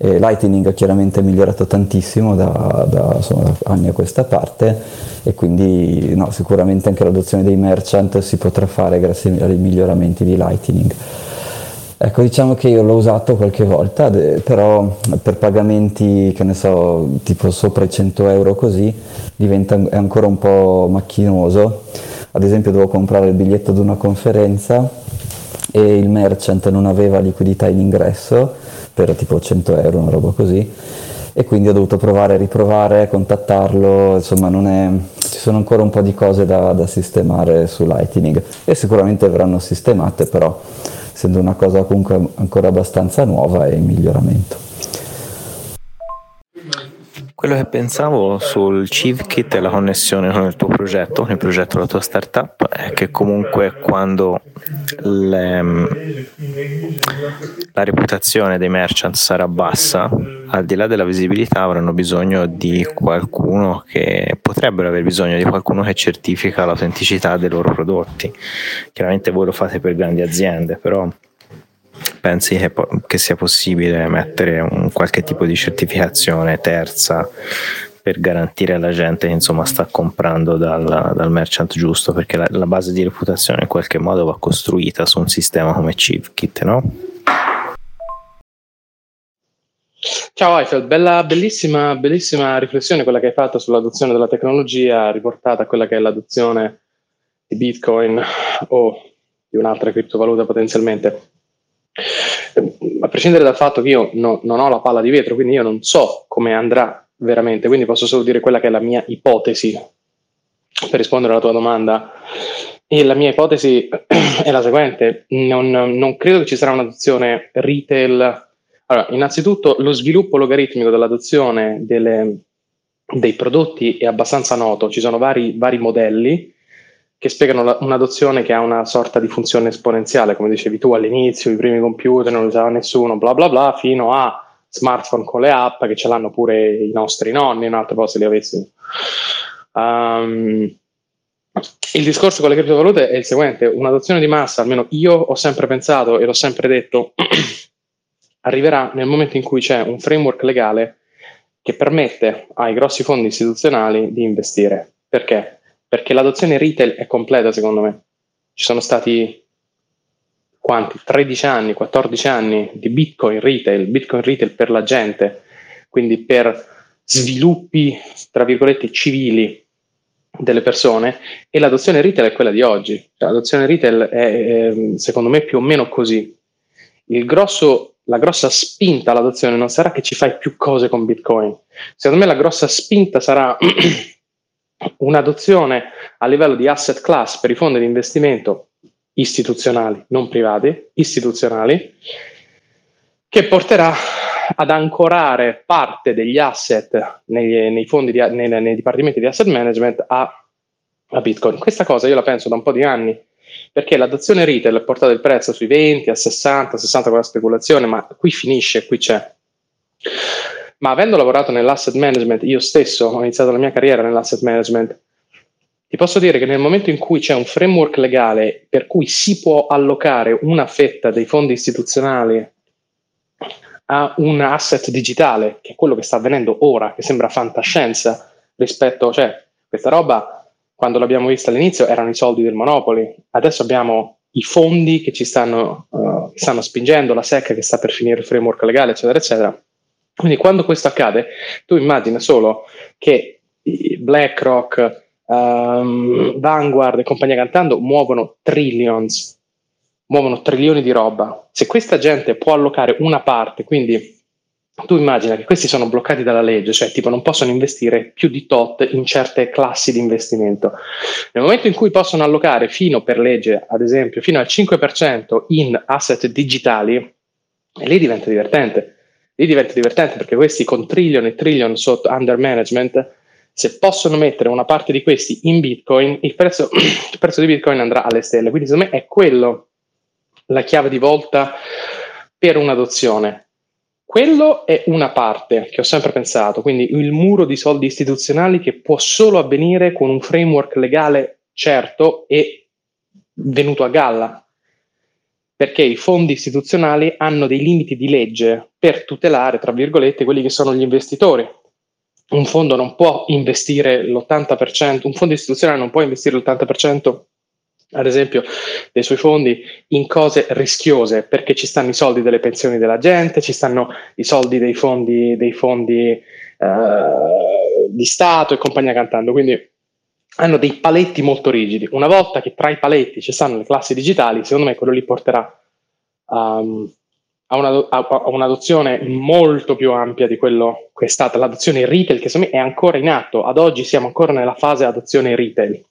E Lightning ha chiaramente migliorato tantissimo da, da, insomma, da, anni a questa parte e quindi no, sicuramente anche l'adozione dei merchant si potrà fare grazie ai miglioramenti di Lightning. Ecco, diciamo che io l'ho usato qualche volta, però per pagamenti, che ne so, tipo sopra i 100 euro così, diventa ancora un po' macchinoso. Ad esempio dovevo comprare il biglietto di una conferenza e il merchant non aveva liquidità in ingresso per tipo 100 euro, una roba così, e quindi ho dovuto provare riprovare, contattarlo, insomma è, ci sono ancora un po' di cose da, da sistemare su Lightning e sicuramente verranno sistemate, però essendo una cosa comunque ancora abbastanza nuova e in miglioramento. Quello che pensavo sul ChivKit e la connessione con il tuo progetto, con il progetto della tua startup, è che comunque quando le, la reputazione dei merchant sarà bassa, al di là della visibilità avranno bisogno di qualcuno che potrebbero aver bisogno di qualcuno che certifica l'autenticità dei loro prodotti. Chiaramente voi lo fate per grandi aziende, però pensi che, che sia possibile mettere un qualche tipo di certificazione terza per garantire alla gente che insomma sta comprando dal, dal merchant giusto? Perché la, la, base di reputazione in qualche modo va costruita su un sistema come ChivKit no? Ciao Eiffel, bella, bellissima, bellissima riflessione quella che hai fatto sull'adozione della tecnologia riportata a quella che è l'adozione di Bitcoin o di un'altra criptovaluta potenzialmente a prescindere dal fatto che io no, non ho la palla di vetro, quindi io non so come andrà veramente, quindi posso solo dire quella che è la mia ipotesi per rispondere alla tua domanda. E la mia ipotesi è la seguente: non, non credo che ci sarà un'adozione retail. Allora, innanzitutto, lo sviluppo logaritmico dell'adozione delle, dei prodotti è abbastanza noto, ci sono vari, vari modelli che spiegano la, un'adozione che ha una sorta di funzione esponenziale, come dicevi tu all'inizio, i primi computer non li usava nessuno, bla bla bla, fino a smartphone con le app che ce l'hanno pure i nostri nonni, in altre cose li avessimo. Um, il discorso con le criptovalute è il seguente, un'adozione di massa, almeno io ho sempre pensato e l'ho sempre detto, arriverà nel momento in cui c'è un framework legale che permette ai grossi fondi istituzionali di investire. Perché? Perché l'adozione retail è completa secondo me. Ci sono stati quanti? 13 anni, 14 anni di Bitcoin retail, Bitcoin retail per la gente, quindi per sviluppi, tra virgolette, civili delle persone e l'adozione retail è quella di oggi. L'adozione retail è, è, secondo me più o meno così. Grosso, la grossa spinta all'adozione non sarà che ci fai più cose con Bitcoin. Secondo me la grossa spinta sarà un'adozione a livello di asset class per i fondi di investimento istituzionali, non privati, istituzionali, che porterà ad ancorare parte degli asset nei, nei fondi di, nei, nei, dipartimenti di asset management a, a, Bitcoin. Questa cosa io la penso da un po' di anni, perché l'adozione retail ha portato il prezzo sui 20, a 60, 60 con la speculazione, ma qui finisce, qui c'è. Ma avendo lavorato nell'asset management, io stesso ho iniziato la mia carriera nell'asset management, ti posso dire che nel momento in cui c'è un framework legale per cui si può allocare una fetta dei fondi istituzionali a un asset digitale, che è quello che sta avvenendo ora, che sembra fantascienza rispetto, cioè questa roba quando l'abbiamo vista all'inizio erano i soldi del Monopoli, adesso abbiamo i fondi che ci stanno, uh, stanno spingendo, la SEC che sta per finire il framework legale, eccetera, eccetera. Quindi quando questo accade, tu immagina solo che BlackRock, um, Vanguard e compagnia cantando muovono trillions, muovono trilioni di roba. Se questa gente può allocare una parte, quindi tu immagina che questi sono bloccati dalla legge, cioè tipo non possono investire più di tot in certe classi di investimento. Nel momento in cui possono allocare fino per legge, ad esempio, fino al 5% in asset digitali, lì diventa divertente lì diventa divertente perché questi con trillion e trillion sotto under management, se possono mettere una parte di questi in Bitcoin, il prezzo, il prezzo di Bitcoin andrà alle stelle. Quindi secondo me è quello la chiave di volta per un'adozione. Quello è una parte che ho sempre pensato, quindi il muro di soldi istituzionali che può solo avvenire con un framework legale certo e venuto a galla, perché i fondi istituzionali hanno dei limiti di legge per tutelare, tra virgolette, quelli che sono gli investitori. Un fondo non può investire l'80%, un fondo istituzionale non può investire l'80%, ad esempio, dei suoi fondi in cose rischiose, perché ci stanno i soldi delle pensioni della gente, ci stanno i soldi dei fondi, dei fondi eh, di Stato e compagnia cantando. Quindi hanno dei paletti molto rigidi. Una volta che tra i paletti ci stanno le classi digitali, secondo me quello li porterà um, a, una, a, a, un'adozione molto più ampia di quello che è stata l'adozione retail, che secondo me è ancora in atto. Ad oggi siamo ancora nella fase adozione retail.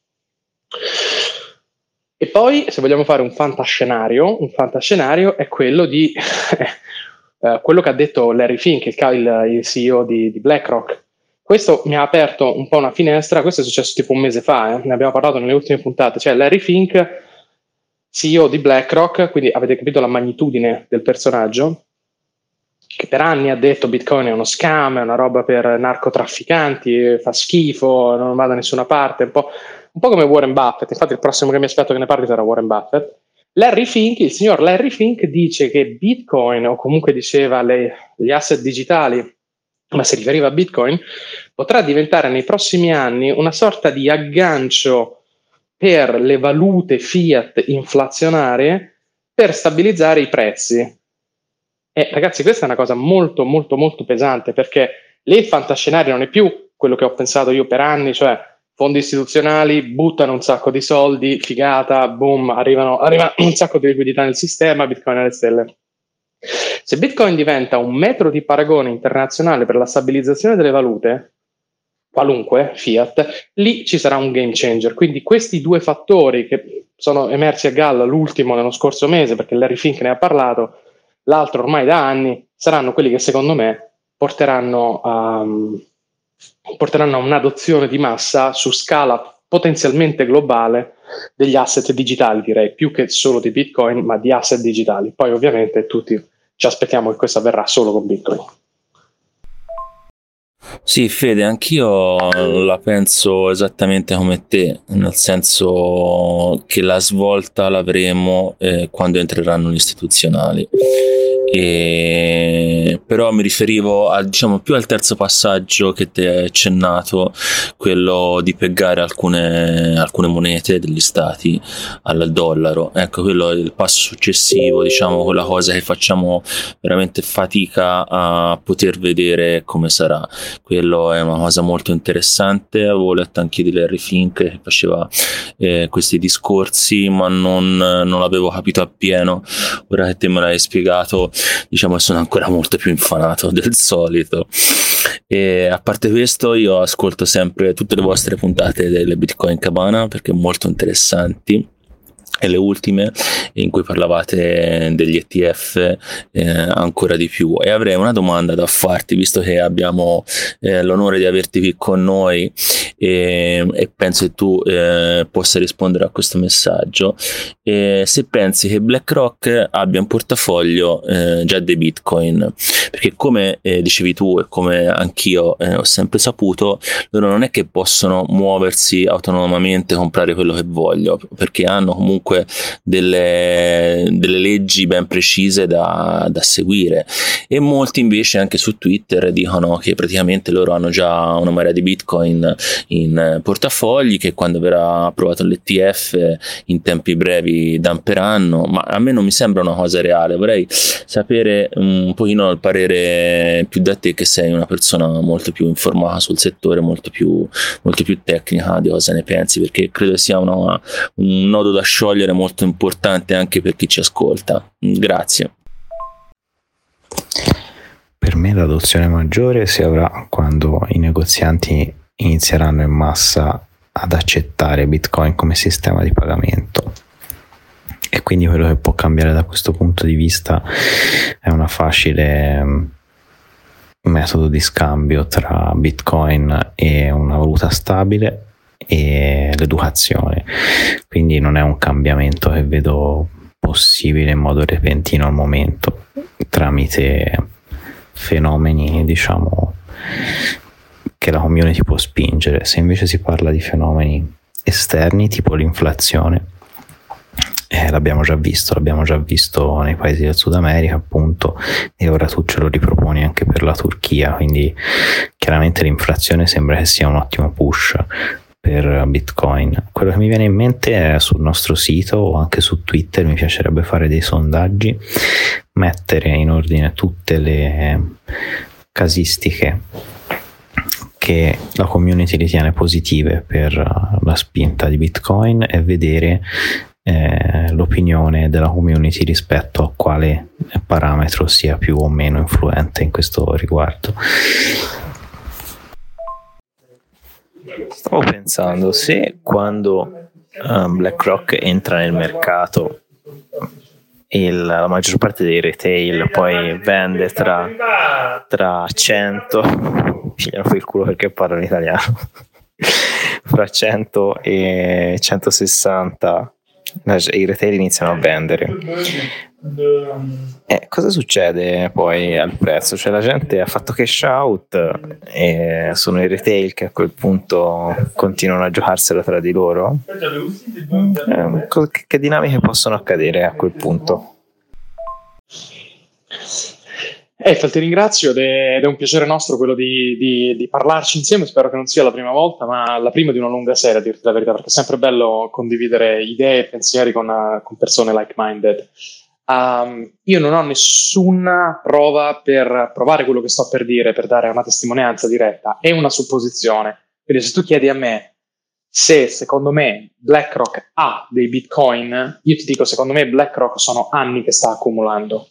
E poi, se vogliamo fare un fantascenario, un fantascenario è quello di eh, quello che ha detto Larry Fink, il, il, CEO di, di, BlackRock. Questo mi ha aperto un po' una finestra, questo è successo tipo un mese fa, eh? ne abbiamo parlato nelle ultime puntate, cioè Larry Fink, CEO di BlackRock, quindi avete capito la magnitudine del personaggio, che per anni ha detto Bitcoin è uno scam, è una roba per narcotrafficanti, fa schifo, non va da nessuna parte, un po', un po' come Warren Buffett. Infatti, il prossimo che mi aspetto che ne parli sarà Warren Buffett. Larry Fink, il signor Larry Fink dice che Bitcoin, o comunque diceva le, gli asset digitali, ma si riferiva a Bitcoin, potrà diventare nei prossimi anni una sorta di aggancio per le valute fiat inflazionarie per stabilizzare i prezzi. E ragazzi, questa è una cosa molto, molto, molto pesante perché lì il fantascenario non è più quello che ho pensato io per anni, cioè fondi istituzionali buttano un sacco di soldi, figata, boom, arrivano, arriva un sacco di liquidità nel sistema, Bitcoin alle stelle. Se Bitcoin diventa un metro di paragone internazionale per la stabilizzazione delle valute, qualunque fiat, lì ci sarà un game changer. Quindi questi due fattori che sono emersi a galla, l'ultimo nello scorso mese, perché Larry Fink ne ha parlato, l'altro ormai da anni, saranno quelli che secondo me porteranno a, porteranno a un'adozione di massa su scala potenzialmente globale degli asset digitali, direi, più che solo di Bitcoin, ma di asset digitali. Poi ovviamente tutti ci aspettiamo che questo avverrà solo con Bitcoin. Sì, Fede, anch'io la penso esattamente come te, nel senso che la svolta l'avremo eh, quando entreranno gli istituzionali. E... però mi riferivo a, diciamo, più al terzo passaggio che ti hai accennato, quello di peggare alcune, alcune monete degli stati al dollaro. Ecco, quello è il passo successivo, diciamo, quella cosa che facciamo veramente fatica a poter vedere come sarà. Quello è una cosa molto interessante. Avevo letto anche di Larry Fink che faceva eh, questi discorsi, ma non, non l'avevo capito appieno. Ora che te me l'hai spiegato, diciamo che sono ancora molto più infanato del solito. E a parte questo, io ascolto sempre tutte le vostre puntate delle Bitcoin Cabana perché molto interessanti e le ultime in cui parlavate degli ETF eh, ancora di più. E avrei una domanda da farti visto che abbiamo eh, l'onore di averti qui con noi e, e penso che tu eh, possa rispondere a questo messaggio. Se pensi che BlackRock abbia in portafoglio eh, già dei bitcoin. Perché come eh, dicevi tu e come anch'io eh, ho sempre saputo loro non è che possono muoversi autonomamente comprare quello che voglio perché hanno comunque comunque delle, delle leggi ben precise da, da, seguire. E molti invece anche su Twitter dicono che praticamente loro hanno già una marea di bitcoin in portafogli che quando verrà approvato l'ETF in tempi brevi damperanno ma a me non mi sembra una cosa reale. Vorrei sapere un pochino il parere più da te che sei una persona molto più informata sul settore molto più, molto più tecnica di cosa ne pensi perché credo sia una, un nodo da sciogliere cogliere molto importante anche per chi ci ascolta. Grazie. Per me l'adozione maggiore si avrà quando i negozianti inizieranno in massa ad accettare Bitcoin come sistema di pagamento. E quindi quello che può cambiare da questo punto di vista è una facile mm, metodo di scambio tra Bitcoin e una valuta stabile e l'educazione. Quindi non è un cambiamento che vedo possibile in modo repentino al momento tramite fenomeni, diciamo, che la community può spingere. Se invece si parla di fenomeni esterni, tipo l'inflazione, eh, l'abbiamo già visto, l'abbiamo già visto nei paesi del Sud America, appunto, e ora tu ce lo riproponi anche per la Turchia, quindi chiaramente l'inflazione sembra che sia un ottimo push per Bitcoin. Quello che mi viene in mente è sul nostro sito o anche su Twitter, mi piacerebbe fare dei sondaggi, mettere in ordine tutte le casistiche che la community ritiene positive per la spinta di Bitcoin e vedere eh, l'opinione della community rispetto a quale parametro sia più o meno influente in questo riguardo. Stavo pensando se quando um, BlackRock entra nel mercato il, la maggior parte dei retail poi vende tra, tra 100 pigliano per il culo perché parlo in italiano fra 100 e 160 i retail iniziano a vendere eh, cosa succede poi al prezzo? Cioè la gente ha fatto cash out e sono i retail che a quel punto continuano a giocarsela tra di loro? Eh, che, che dinamiche possono accadere a quel punto? Eiffel, ti ringrazio ed è, un piacere nostro quello di, di, di, parlarci insieme. Spero che non sia la prima volta, ma la prima di una lunga serie, a dirti la verità, perché è sempre bello condividere idee e pensieri con, con persone like-minded. Um, io non ho nessuna prova per provare quello che sto per dire, per dare una testimonianza diretta, è una supposizione. Quindi se tu chiedi a me se secondo me BlackRock ha dei bitcoin, io ti dico secondo me BlackRock sono anni che sta accumulando.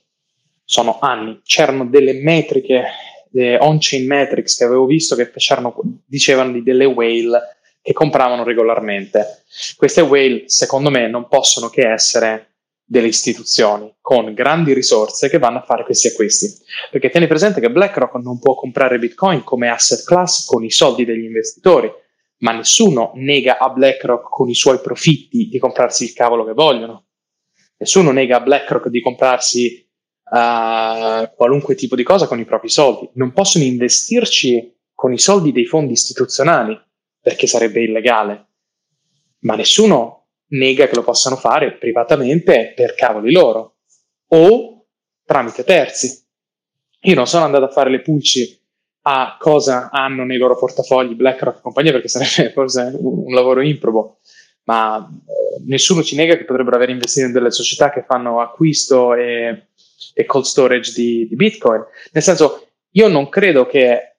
Sono anni. C'erano delle metriche, eh, on-chain metrics che avevo visto che dicevano di delle whale che compravano regolarmente. Queste whale, secondo me, non possono che essere delle istituzioni con grandi risorse che vanno a fare questi acquisti. Perché tieni presente che BlackRock non può comprare Bitcoin come asset class con i soldi degli investitori, ma nessuno nega a BlackRock con i suoi profitti di comprarsi il cavolo che vogliono. Nessuno nega a BlackRock di comprarsi uh, qualunque tipo di cosa con i propri soldi. Non possono investirci con i soldi dei fondi istituzionali perché sarebbe illegale. Ma nessuno nega che lo possano fare privatamente per cavoli loro o tramite terzi. Io non sono andato a fare le pulci a cosa hanno nei loro portafogli BlackRock e compagnia perché sarebbe forse un, lavoro improbo, ma eh, nessuno ci nega che potrebbero aver investito in delle società che fanno acquisto e, e cold storage di, di Bitcoin. Nel senso, io non credo che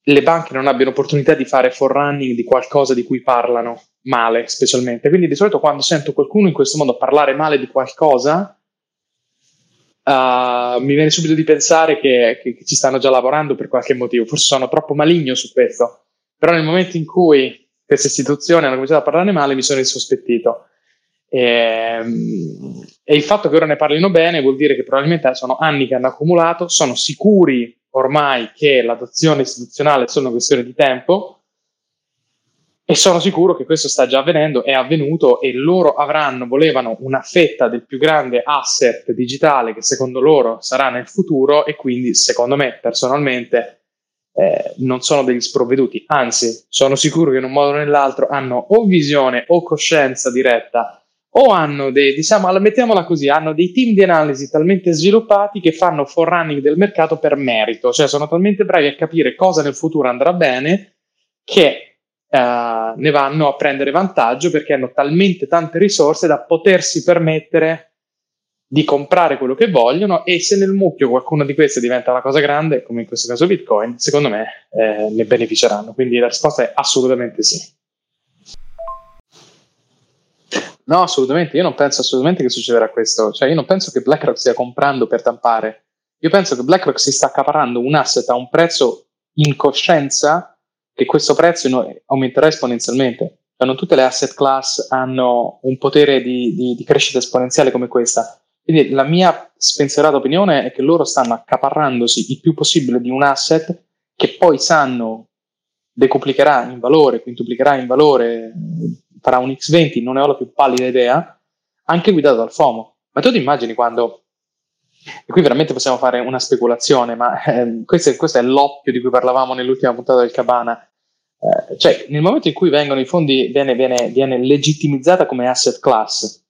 le banche non abbiano opportunità di fare forerunning di qualcosa di cui parlano male, specialmente. Quindi di solito quando sento qualcuno in questo modo parlare male di qualcosa, uh, mi viene subito di pensare che, che, che, ci stanno già lavorando per qualche motivo. Forse sono troppo maligno su questo. Però nel momento in cui queste istituzioni hanno cominciato a parlare male, mi sono insospettito. E, ehm, e il fatto che ora ne parlino bene vuol dire che probabilmente sono anni che hanno accumulato, sono sicuri ormai che l'adozione istituzionale è solo una questione di tempo e sono sicuro che questo sta già avvenendo, è avvenuto e loro avranno, volevano una fetta del più grande asset digitale che secondo loro sarà nel futuro e quindi secondo me personalmente eh, non sono degli sprovveduti, anzi sono sicuro che in un modo o nell'altro hanno o visione o coscienza diretta o hanno dei, diciamo, mettiamola così, hanno dei team di analisi talmente sviluppati che fanno forerunning del mercato per merito, cioè sono talmente bravi a capire cosa nel futuro andrà bene che uh, ne vanno a prendere vantaggio perché hanno talmente tante risorse da potersi permettere di comprare quello che vogliono e se nel mucchio qualcuno di queste diventa una cosa grande, come in questo caso Bitcoin, secondo me eh, ne beneficeranno. Quindi la risposta è assolutamente sì. No, assolutamente. Io non penso assolutamente che succederà questo. Cioè, io non penso che BlackRock stia comprando per tampare. Io penso che BlackRock si sta accaparrando un asset a un prezzo in coscienza che questo prezzo aumenterà esponenzialmente. Cioè, non tutte le asset class hanno un potere di, di, di crescita esponenziale come questa. Quindi la mia spensierata opinione è che loro stanno accaparrandosi il più possibile di un asset che poi sanno decuplicherà in valore, quintuplicherà in valore farà un X20, non ne ho la più pallida idea, anche guidato dal FOMO. Ma tu ti immagini quando, e qui veramente possiamo fare una speculazione, ma eh, questo, è, questo, è, l'oppio di cui parlavamo nell'ultima puntata del Cabana, eh, cioè nel momento in cui vengono i fondi, viene, viene, viene legittimizzata come asset class,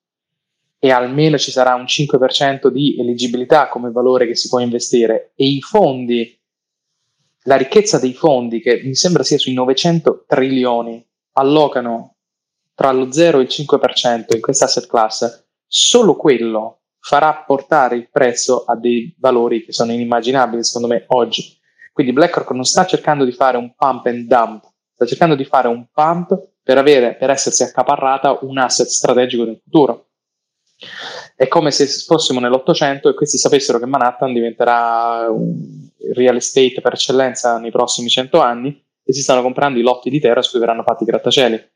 e almeno ci sarà un 5% di eligibilità come valore che si può investire. E i fondi, la ricchezza dei fondi che mi sembra sia sui 900 trilioni, allocano tra lo 0 e il 5% in questa asset class, solo quello farà portare il prezzo a dei valori che sono inimmaginabili secondo me oggi. Quindi BlackRock non sta cercando di fare un pump and dump, sta cercando di fare un pump per, avere, per essersi accaparrata un asset strategico del futuro. È come se fossimo nell'Ottocento e questi sapessero che Manhattan diventerà un real estate per eccellenza nei prossimi cento anni e si stanno comprando i lotti di terra su cui verranno fatti i grattacieli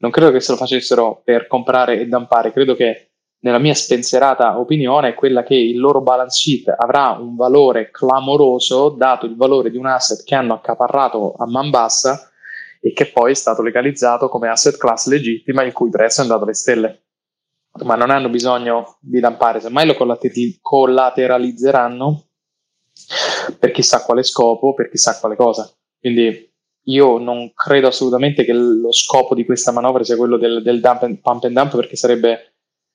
non credo che se lo facessero per comprare e dampare, credo che nella mia spensierata opinione è quella che il loro balance sheet avrà un valore clamoroso dato il valore di un asset che hanno accaparrato a man bassa e che poi è stato legalizzato come asset class legittima il cui prezzo è andato alle stelle. Ma non hanno bisogno di dampare, semmai lo collateralizzeranno per chissà quale scopo, per chissà quale cosa. Quindi io non credo assolutamente che lo scopo di questa manovra sia quello del, del dump and, pump and dump perché sarebbe,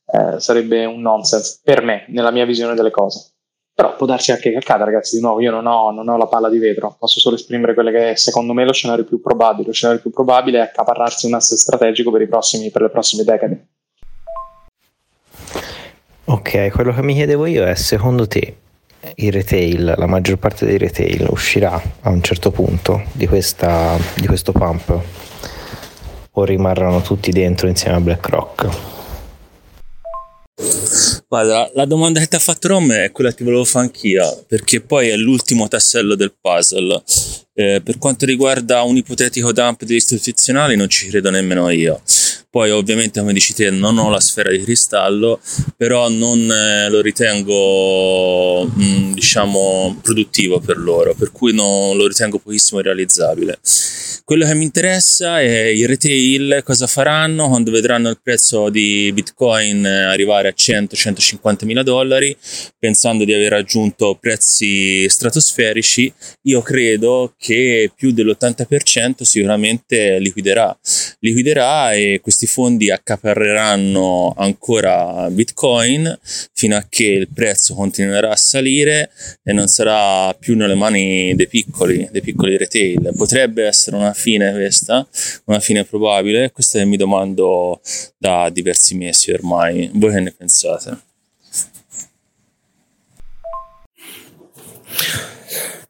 eh, sarebbe un nonsense per me, nella mia visione delle cose. Però può darsi anche che accada, ragazzi. Di nuovo, io non ho, non ho, la palla di vetro, posso solo esprimere quello che è secondo me lo scenario più probabile. Lo scenario più probabile è accaparrarsi un asset strategico per, prossimi, per le prossime decadi. Ok, quello che mi chiedevo io è: secondo te il retail, la maggior parte dei retail uscirà a un certo punto di, questa, di questo pump o rimarranno tutti dentro insieme a BlackRock? Guarda, la domanda che ti ha fatto Rom è quella che volevo fare anch'io, perché poi è l'ultimo tassello del puzzle. Eh, per quanto riguarda un ipotetico dump degli istituzionali, non ci credo nemmeno io. Poi ovviamente come dici te non ho la sfera di cristallo, però non eh, lo ritengo mh, mm, diciamo produttivo per loro, per cui non lo ritengo pochissimo realizzabile. Quello che mi interessa è i retail, cosa faranno quando vedranno il prezzo di Bitcoin arrivare a 100-150 mila dollari, pensando di aver raggiunto prezzi stratosferici. Io credo che più dell'80% sicuramente liquiderà. Liquiderà e questi fondi accaparreranno ancora Bitcoin fino a che il prezzo continuerà a salire e non sarà più nelle mani dei piccoli, dei piccoli retail. Potrebbe essere una fine questa, una fine probabile, questa mi domando da diversi mesi ormai. Voi che ne pensate?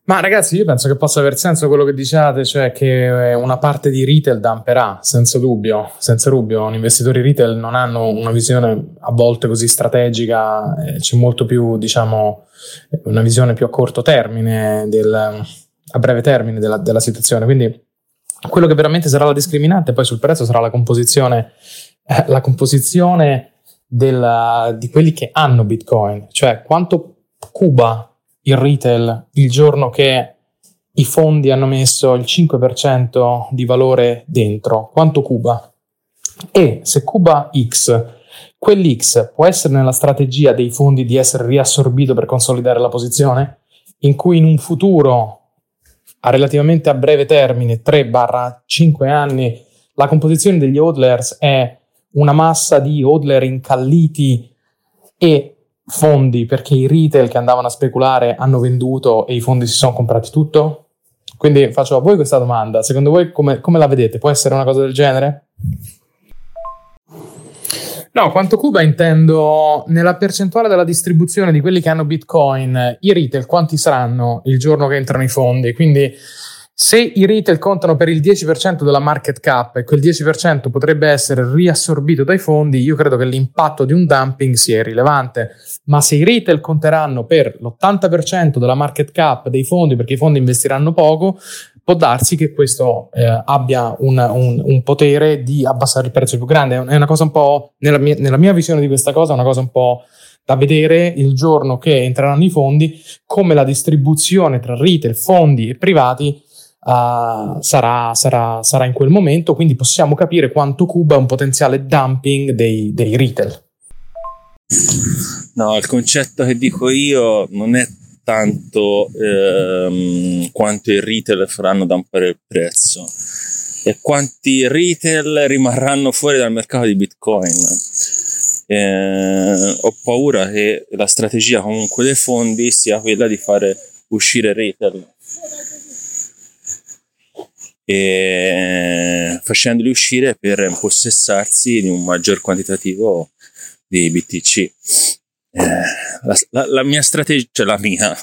Ma ragazzi, io penso che possa aver senso quello che diciate, cioè che una parte di retail damperà, senza dubbio, senza dubbio. Gli investitori retail non hanno una visione a volte così strategica, eh, c'è molto più, diciamo, una visione più a corto termine, del, a breve termine della, della situazione. Quindi quello che veramente sarà la discriminante poi sul prezzo sarà la composizione, eh, la composizione della, di quelli che hanno Bitcoin, cioè quanto cuba il retail il giorno che i fondi hanno messo il 5% di valore dentro, quanto cuba? E se cuba X, quell'X può essere nella strategia dei fondi di essere riassorbito per consolidare la posizione, in cui in un futuro a relativamente a breve termine, 3-5 anni, la composizione degli hodlers è una massa di hodler incalliti e fondi perché i retail che andavano a speculare hanno venduto e i fondi si sono comprati tutto? Quindi faccio a voi questa domanda, secondo voi come, come la vedete? Può essere una cosa del genere? No, quanto Cuba intendo nella percentuale della distribuzione di quelli che hanno Bitcoin, i retail quanti saranno il giorno che entrano i fondi? Quindi se i retail contano per il 10% della market cap e quel 10% potrebbe essere riassorbito dai fondi, io credo che l'impatto di un dumping sia irrilevante. Ma se i retail conteranno per l'80% della market cap dei fondi, perché i fondi investiranno poco, può darsi che questo eh, abbia un, un, un, potere di abbassare il prezzo più grande. È una cosa un po', nella mia, nella mia visione di questa cosa, è una cosa un po' da vedere il giorno che entreranno i fondi, come la distribuzione tra retail, fondi e privati uh, sarà, sarà, sarà, in quel momento, quindi possiamo capire quanto Cuba è un potenziale dumping dei, dei retail. No, il concetto che dico io non è tanto ehm, quanto i retail faranno dampare il prezzo e quanti retail rimarranno fuori dal mercato di Bitcoin. Eh, ho paura che la strategia comunque dei fondi sia quella di fare uscire retail e facendoli uscire per impossessarsi di un maggior quantitativo di BTC. Eh, la, la, la, mia strategia, cioè la mia,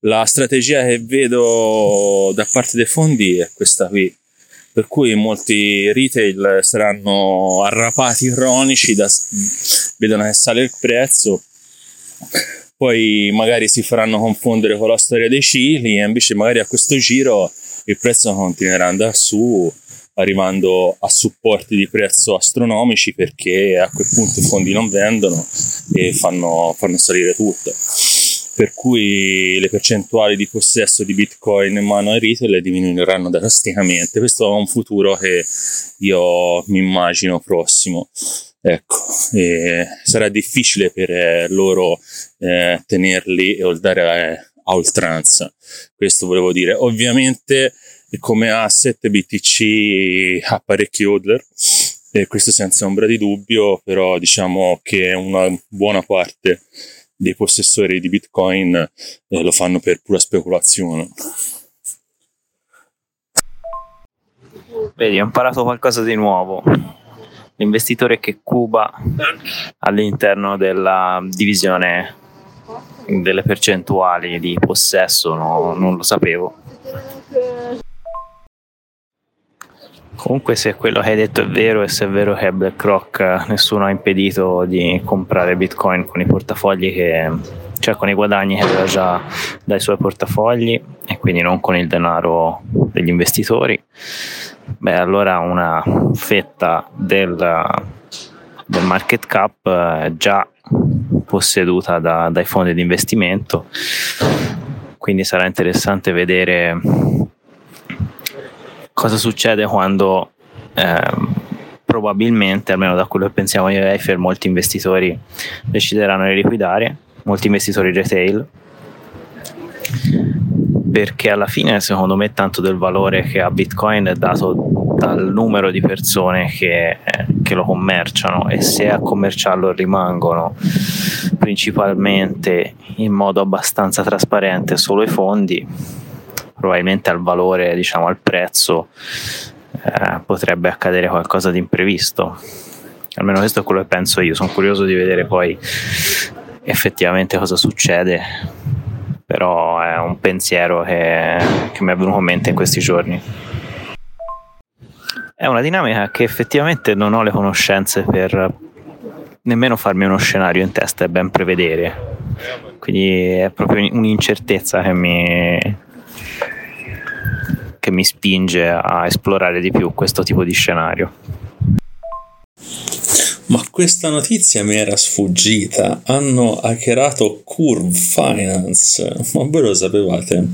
la strategia che vedo da parte dei fondi è questa qui. Per cui molti retail saranno arrapati ironici, da, vedono che sale il prezzo, poi magari si faranno confondere con la storia dei cicli e invece magari a questo giro il prezzo continuerà ad andare su arrivando a supporti di prezzo astronomici perché a quel punto i fondi non vendono e fanno, fanno salire tutto per cui le percentuali di possesso di bitcoin in mano ai retail diminuiranno drasticamente. Questo è un futuro che io mi immagino prossimo. Ecco, sarà difficile per loro eh, tenerli e oldare a, oltranza. Questo volevo dire. Ovviamente come asset BTC ha parecchi hodler e questo senza ombra di dubbio, però diciamo che una buona parte dei possessori di Bitcoin eh, lo fanno per pura speculazione. Vedi, ho imparato qualcosa di nuovo. L'investitore che cuba all'interno della divisione delle percentuali di possesso no, non lo sapevo. Comunque se quello che hai detto è vero e se è vero che BlackRock eh, nessuno ha impedito di comprare Bitcoin con i portafogli che cioè con i guadagni che aveva già dai suoi portafogli e quindi non con il denaro degli investitori, beh allora una fetta del, del market cap è già posseduta da, dai fondi di investimento, quindi sarà interessante vedere cosa succede quando eh, probabilmente, almeno da quello che pensiamo io e Eiffel, molti investitori decideranno di liquidare, molti investitori retail, perché alla fine secondo me tanto del valore che ha Bitcoin è dato dal numero di persone che, eh, che lo commerciano e se a commerciarlo rimangono principalmente in modo abbastanza trasparente solo i fondi, probabilmente al valore, diciamo al prezzo, eh, potrebbe accadere qualcosa di imprevisto. Almeno questo è quello che penso io. Sono curioso di vedere poi effettivamente cosa succede. Però è un pensiero che, che mi è venuto in mente in questi giorni. È una dinamica che effettivamente non ho le conoscenze per nemmeno farmi uno scenario in testa e ben prevedere. Quindi è proprio un'incertezza che mi, che mi spinge a esplorare di più questo tipo di scenario. Ma questa notizia mi era sfuggita. Hanno hackerato Curve Finance. Ma voi lo sapevate?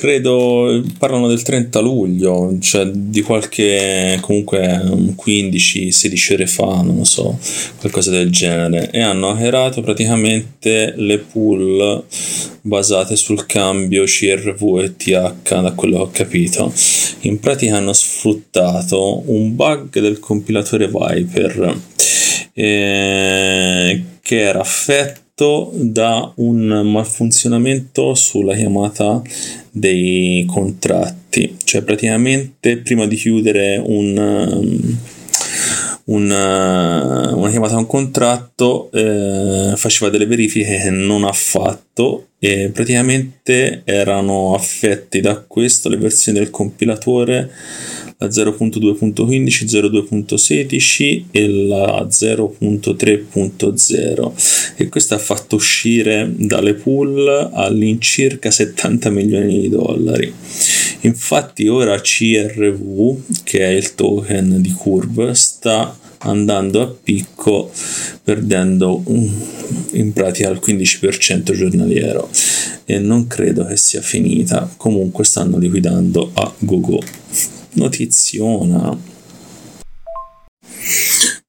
credo parlano del 30 luglio, cioè di qualche comunque 15-16 ore fa, non so, qualcosa del genere, e hanno hackerato praticamente le pool basate sul cambio CRV e TH, da quello che ho capito. In pratica hanno sfruttato un bug del compilatore Viper eh, che era affetto da un malfunzionamento sulla chiamata dei contratti, cioè praticamente prima di chiudere un, um, un, uh, una chiamata a un contratto eh, faceva delle verifiche che non ha fatto e praticamente erano affetti da questo le versioni del compilatore la 0.2.15, 0.2.16 e la 0.3.0 e questo ha fatto uscire dalle pool all'incirca 70 milioni di dollari. Infatti ora CRV, che è il token di Curve, sta andando a picco perdendo in pratica il 15% giornaliero e non credo che sia finita comunque stanno liquidando a GoGo notiziona.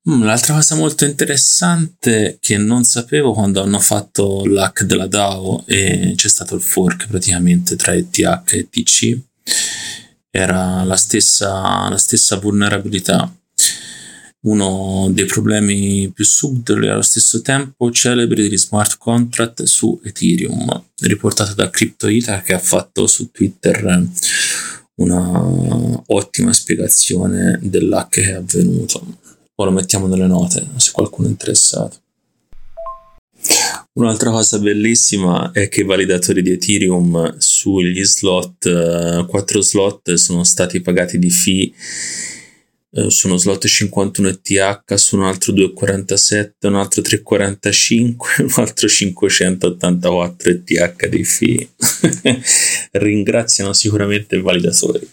Mm, l'altra cosa molto interessante che non sapevo quando hanno fatto l'hack della DAO e c'è stato il fork praticamente tra ETH e ETC era la stessa, la stessa vulnerabilità. Uno dei problemi più subdoli allo stesso tempo celebri degli smart contract su Ethereum, riportato da CryptoIta che ha fatto su Twitter una ottima spiegazione dell'hack che è avvenuto. Lo mettiamo nelle note se qualcuno è interessato. Un'altra cosa bellissima è che i validatori di Ethereum sugli slot, 4 eh, slot, sono stati pagati di fee eh, su uno slot 51 ETH, su un altro 247, un altro 345, un altro 584 ETH di fee. Ringraziano sicuramente i validatori.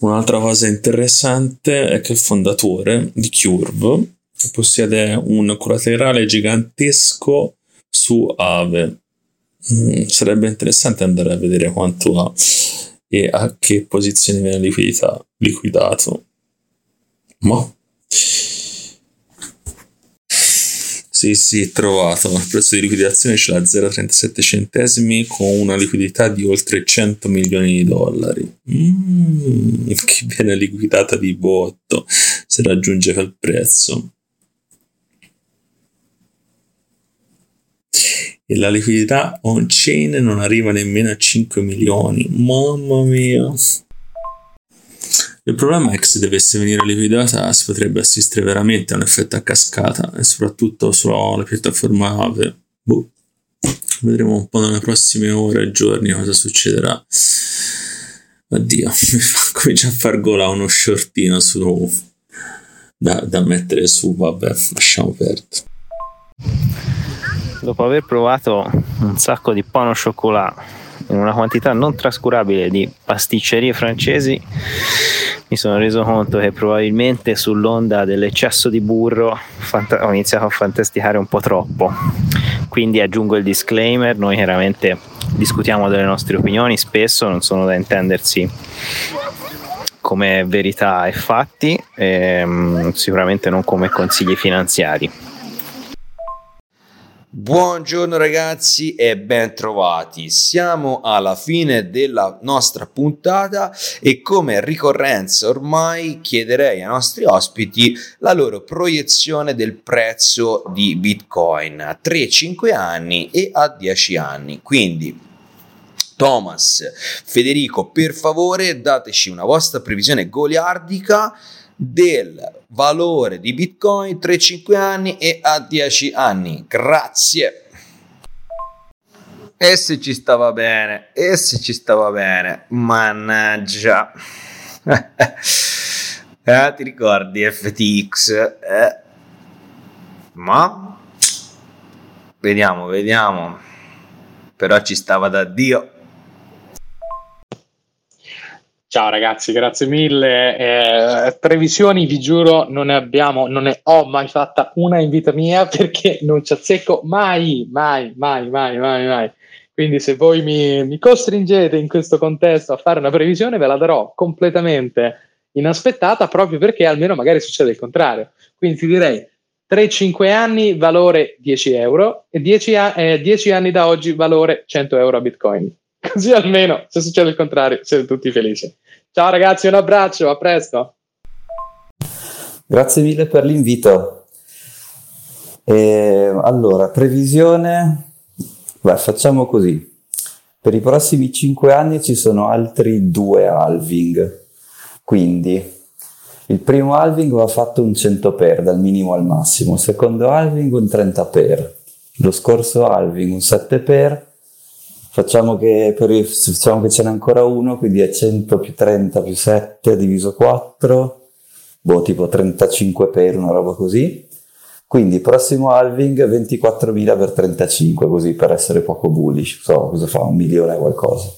Un'altra cosa interessante è che il fondatore di Curve possiede un collaterale gigantesco su Ave. Mm, sarebbe interessante andare a vedere quanto ha e a che posizione viene liquidita, liquidato. Ma Sì, sì, trovato. Il prezzo di liquidazione c'è la 0,37 centesimi con una liquidità di oltre 100 milioni di dollari. Mm, che viene liquidata di botto se raggiunge quel prezzo. E la liquidità on-chain non arriva nemmeno a 5 milioni. Mamma mia. Il problema è che se dovesse venire liquidata si potrebbe assistere veramente a un effetto a cascata e soprattutto sulla piattaforma Ave. Boh. Vedremo un po' nelle prossime ore e giorni cosa succederà. Oddio, mi fa comincia a far gola uno shortino su da, da mettere su, vabbè, lasciamo perdere. Dopo aver provato un sacco di pano cioccolato in una quantità non trascurabile di pasticcerie francesi, mi sono reso conto che probabilmente sull'onda dell'eccesso di burro fant- ho iniziato a fantasticare un po' troppo. Quindi aggiungo il disclaimer, noi chiaramente discutiamo delle nostre opinioni, spesso non sono da intendersi come verità e fatti, ehm, sicuramente non come consigli finanziari. Buongiorno ragazzi e ben trovati. Siamo alla fine della nostra puntata e come ricorrenza ormai chiederei ai nostri ospiti la loro proiezione del prezzo di Bitcoin a 3-5 anni e a 10 anni. Quindi Thomas, Federico, per favore dateci una vostra previsione goliardica del valore di Bitcoin 3-5 anni e a 10 anni. Grazie. E se ci stava bene, e se ci stava bene, mannaggia. eh, ti ricordi FTX? Eh. Ma vediamo, vediamo. Però ci stava da Dio. Ciao ragazzi, grazie mille. Eh, previsioni, vi giuro, non ne abbiamo, non ne ho mai fatta una in vita mia perché non ci azzecco mai, mai, mai, mai, mai, mai. Quindi se voi mi, mi costringete in questo contesto a fare una previsione, ve la darò completamente inaspettata proprio perché almeno magari succede il contrario. Quindi ti direi 3-5 anni, valore 10 euro e 10, a- eh, 10 anni da oggi, valore 100 euro a Bitcoin. Così almeno, se succede il contrario, siete tutti felici. Ciao ragazzi, un abbraccio, a presto. Grazie mille per l'invito. E, allora, previsione, Beh, facciamo così. Per i prossimi 5 anni ci sono altri due halving. Quindi il primo halving va fatto un 100 per dal minimo al massimo, il secondo halving un 30 per, lo scorso halving un 7 per Facciamo che, per, facciamo che ce n'è ancora uno, quindi è 100 più 30 più 7 diviso 4, boh, tipo 35 per una roba così. Quindi prossimo halving 24.000 per 35, così per essere poco bullish, so cosa fa, un milione qualcosa.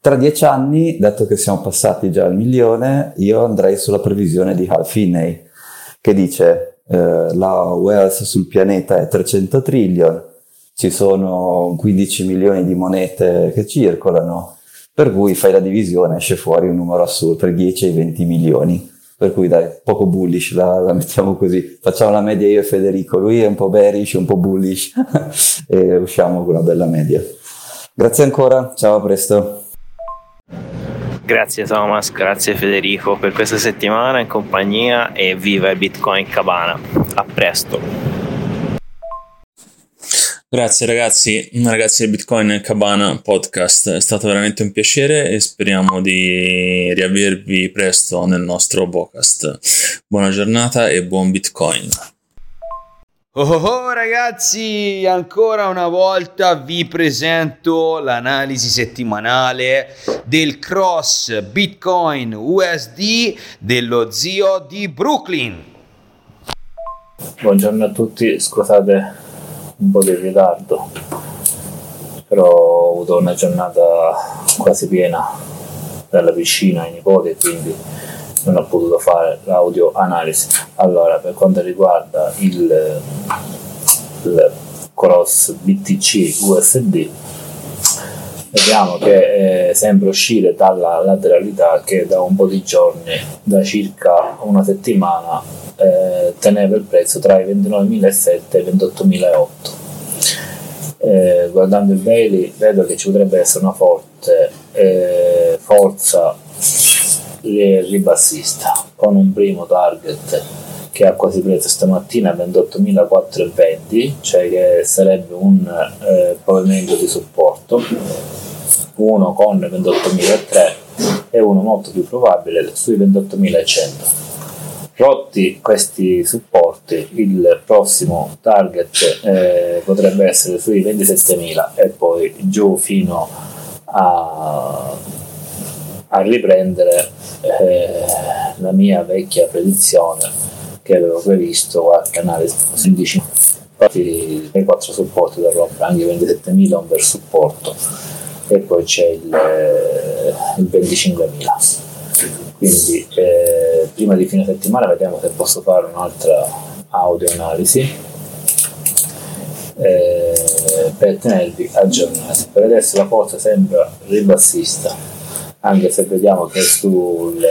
Tra dieci anni, dato che siamo passati già al milione, io andrei sulla previsione di Hal Finney, che dice eh, la wealth sul pianeta è 300 trillion, ci sono 15 milioni di monete che circolano, per cui fai la divisione, esce fuori un numero assurdo, tra i 10 e i 20 milioni. Per cui dai, poco bullish, la, la mettiamo così. Facciamo la media io e Federico, lui è un po' bearish, un po' bullish e usciamo con una bella media. Grazie ancora, ciao, a presto. Grazie Thomas, grazie Federico per questa settimana in compagnia e viva il Bitcoin Cabana. A presto. Grazie ragazzi, ragazzi del Bitcoin Cabana Podcast, è stato veramente un piacere e speriamo di riavervi presto nel nostro podcast. Buona giornata e buon Bitcoin. Oh, oh, oh, ragazzi, ancora una volta vi presento l'analisi settimanale del cross Bitcoin USD dello zio di Brooklyn. Buongiorno a tutti, scusate un po' di ritardo, però ho avuto una giornata quasi piena dalla piscina ai nipoti quindi non ho potuto fare l'audio analisi. Allora, per quanto riguarda il, il cross BTC USD, vediamo che eh, sembra uscire dalla lateralità che da un po' di giorni, da circa una settimana, eh, teneva il prezzo tra i 29.700 e i 28.008. Eh, guardando il Bailey vedo che ci potrebbe essere una forte eh, forza ribassista con un primo target che ha quasi preso stamattina 28.420 cioè che sarebbe un eh, pavimento di supporto uno con 28.003 e uno molto più probabile sui 28.100 rotti questi supporti il prossimo target eh, potrebbe essere sui 27.000 e poi giù fino a, a riprendere eh, la mia vecchia predizione che avevo previsto qualche analisi 15 infatti i quattro supporti da rompere anche 27.000 un bel supporto. E poi c'è il, eh, il 25.000 quindi eh, prima di fine settimana vediamo se posso fare un'altra audio analisi eh, per tenervi aggiornati. Per adesso la forza sembra ribassista anche se vediamo che sul,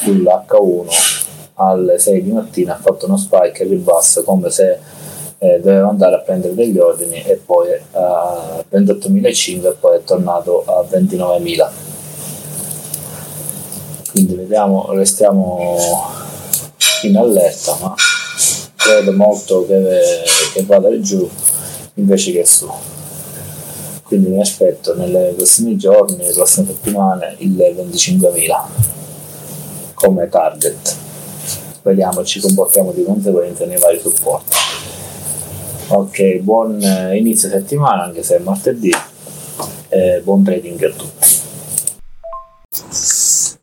sull'H1 alle 6 di mattina ha fatto uno spike al ribasso come se eh, doveva andare a prendere degli ordini e poi a 28.500 e poi è tornato a 29.000 quindi vediamo restiamo in allerta ma credo molto che, che vada giù invece che su quindi mi aspetto nei prossimi giorni, nelle prossime settimane il 25.000 come target vediamo ci comportiamo di conseguenza nei vari supporti Ok, buon inizio settimana, anche se è martedì. Eh, buon trading a tutti.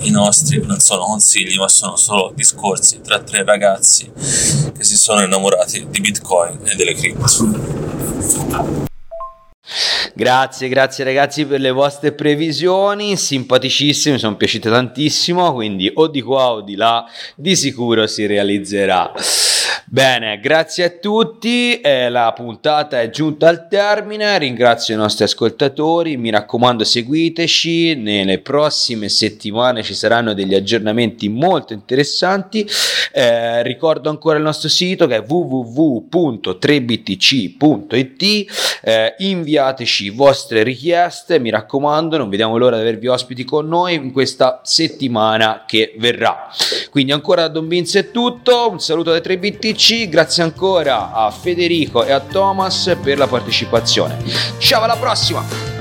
i nostri non sono consigli, ma sono solo discorsi tra tre ragazzi che si sono innamorati di Bitcoin e delle cripto. Grazie, grazie ragazzi per le vostre previsioni, simpaticissime, mi sono piaciute tantissimo, quindi o di qua o di là di sicuro si realizzerà. Bene, grazie a tutti, eh, la puntata è giunta al termine, ringrazio i nostri ascoltatori, mi raccomando seguiteci, nelle prossime settimane ci saranno degli aggiornamenti molto interessanti, eh, ricordo ancora il nostro sito che è www.3btc.it, eh, inviateci vostre richieste, mi raccomando, non vediamo l'ora di avervi ospiti con noi in questa settimana che verrà. Quindi ancora da Don Vince è tutto, un saluto dai 3BTC grazie ancora a Federico e a Thomas per la partecipazione. Ciao alla prossima!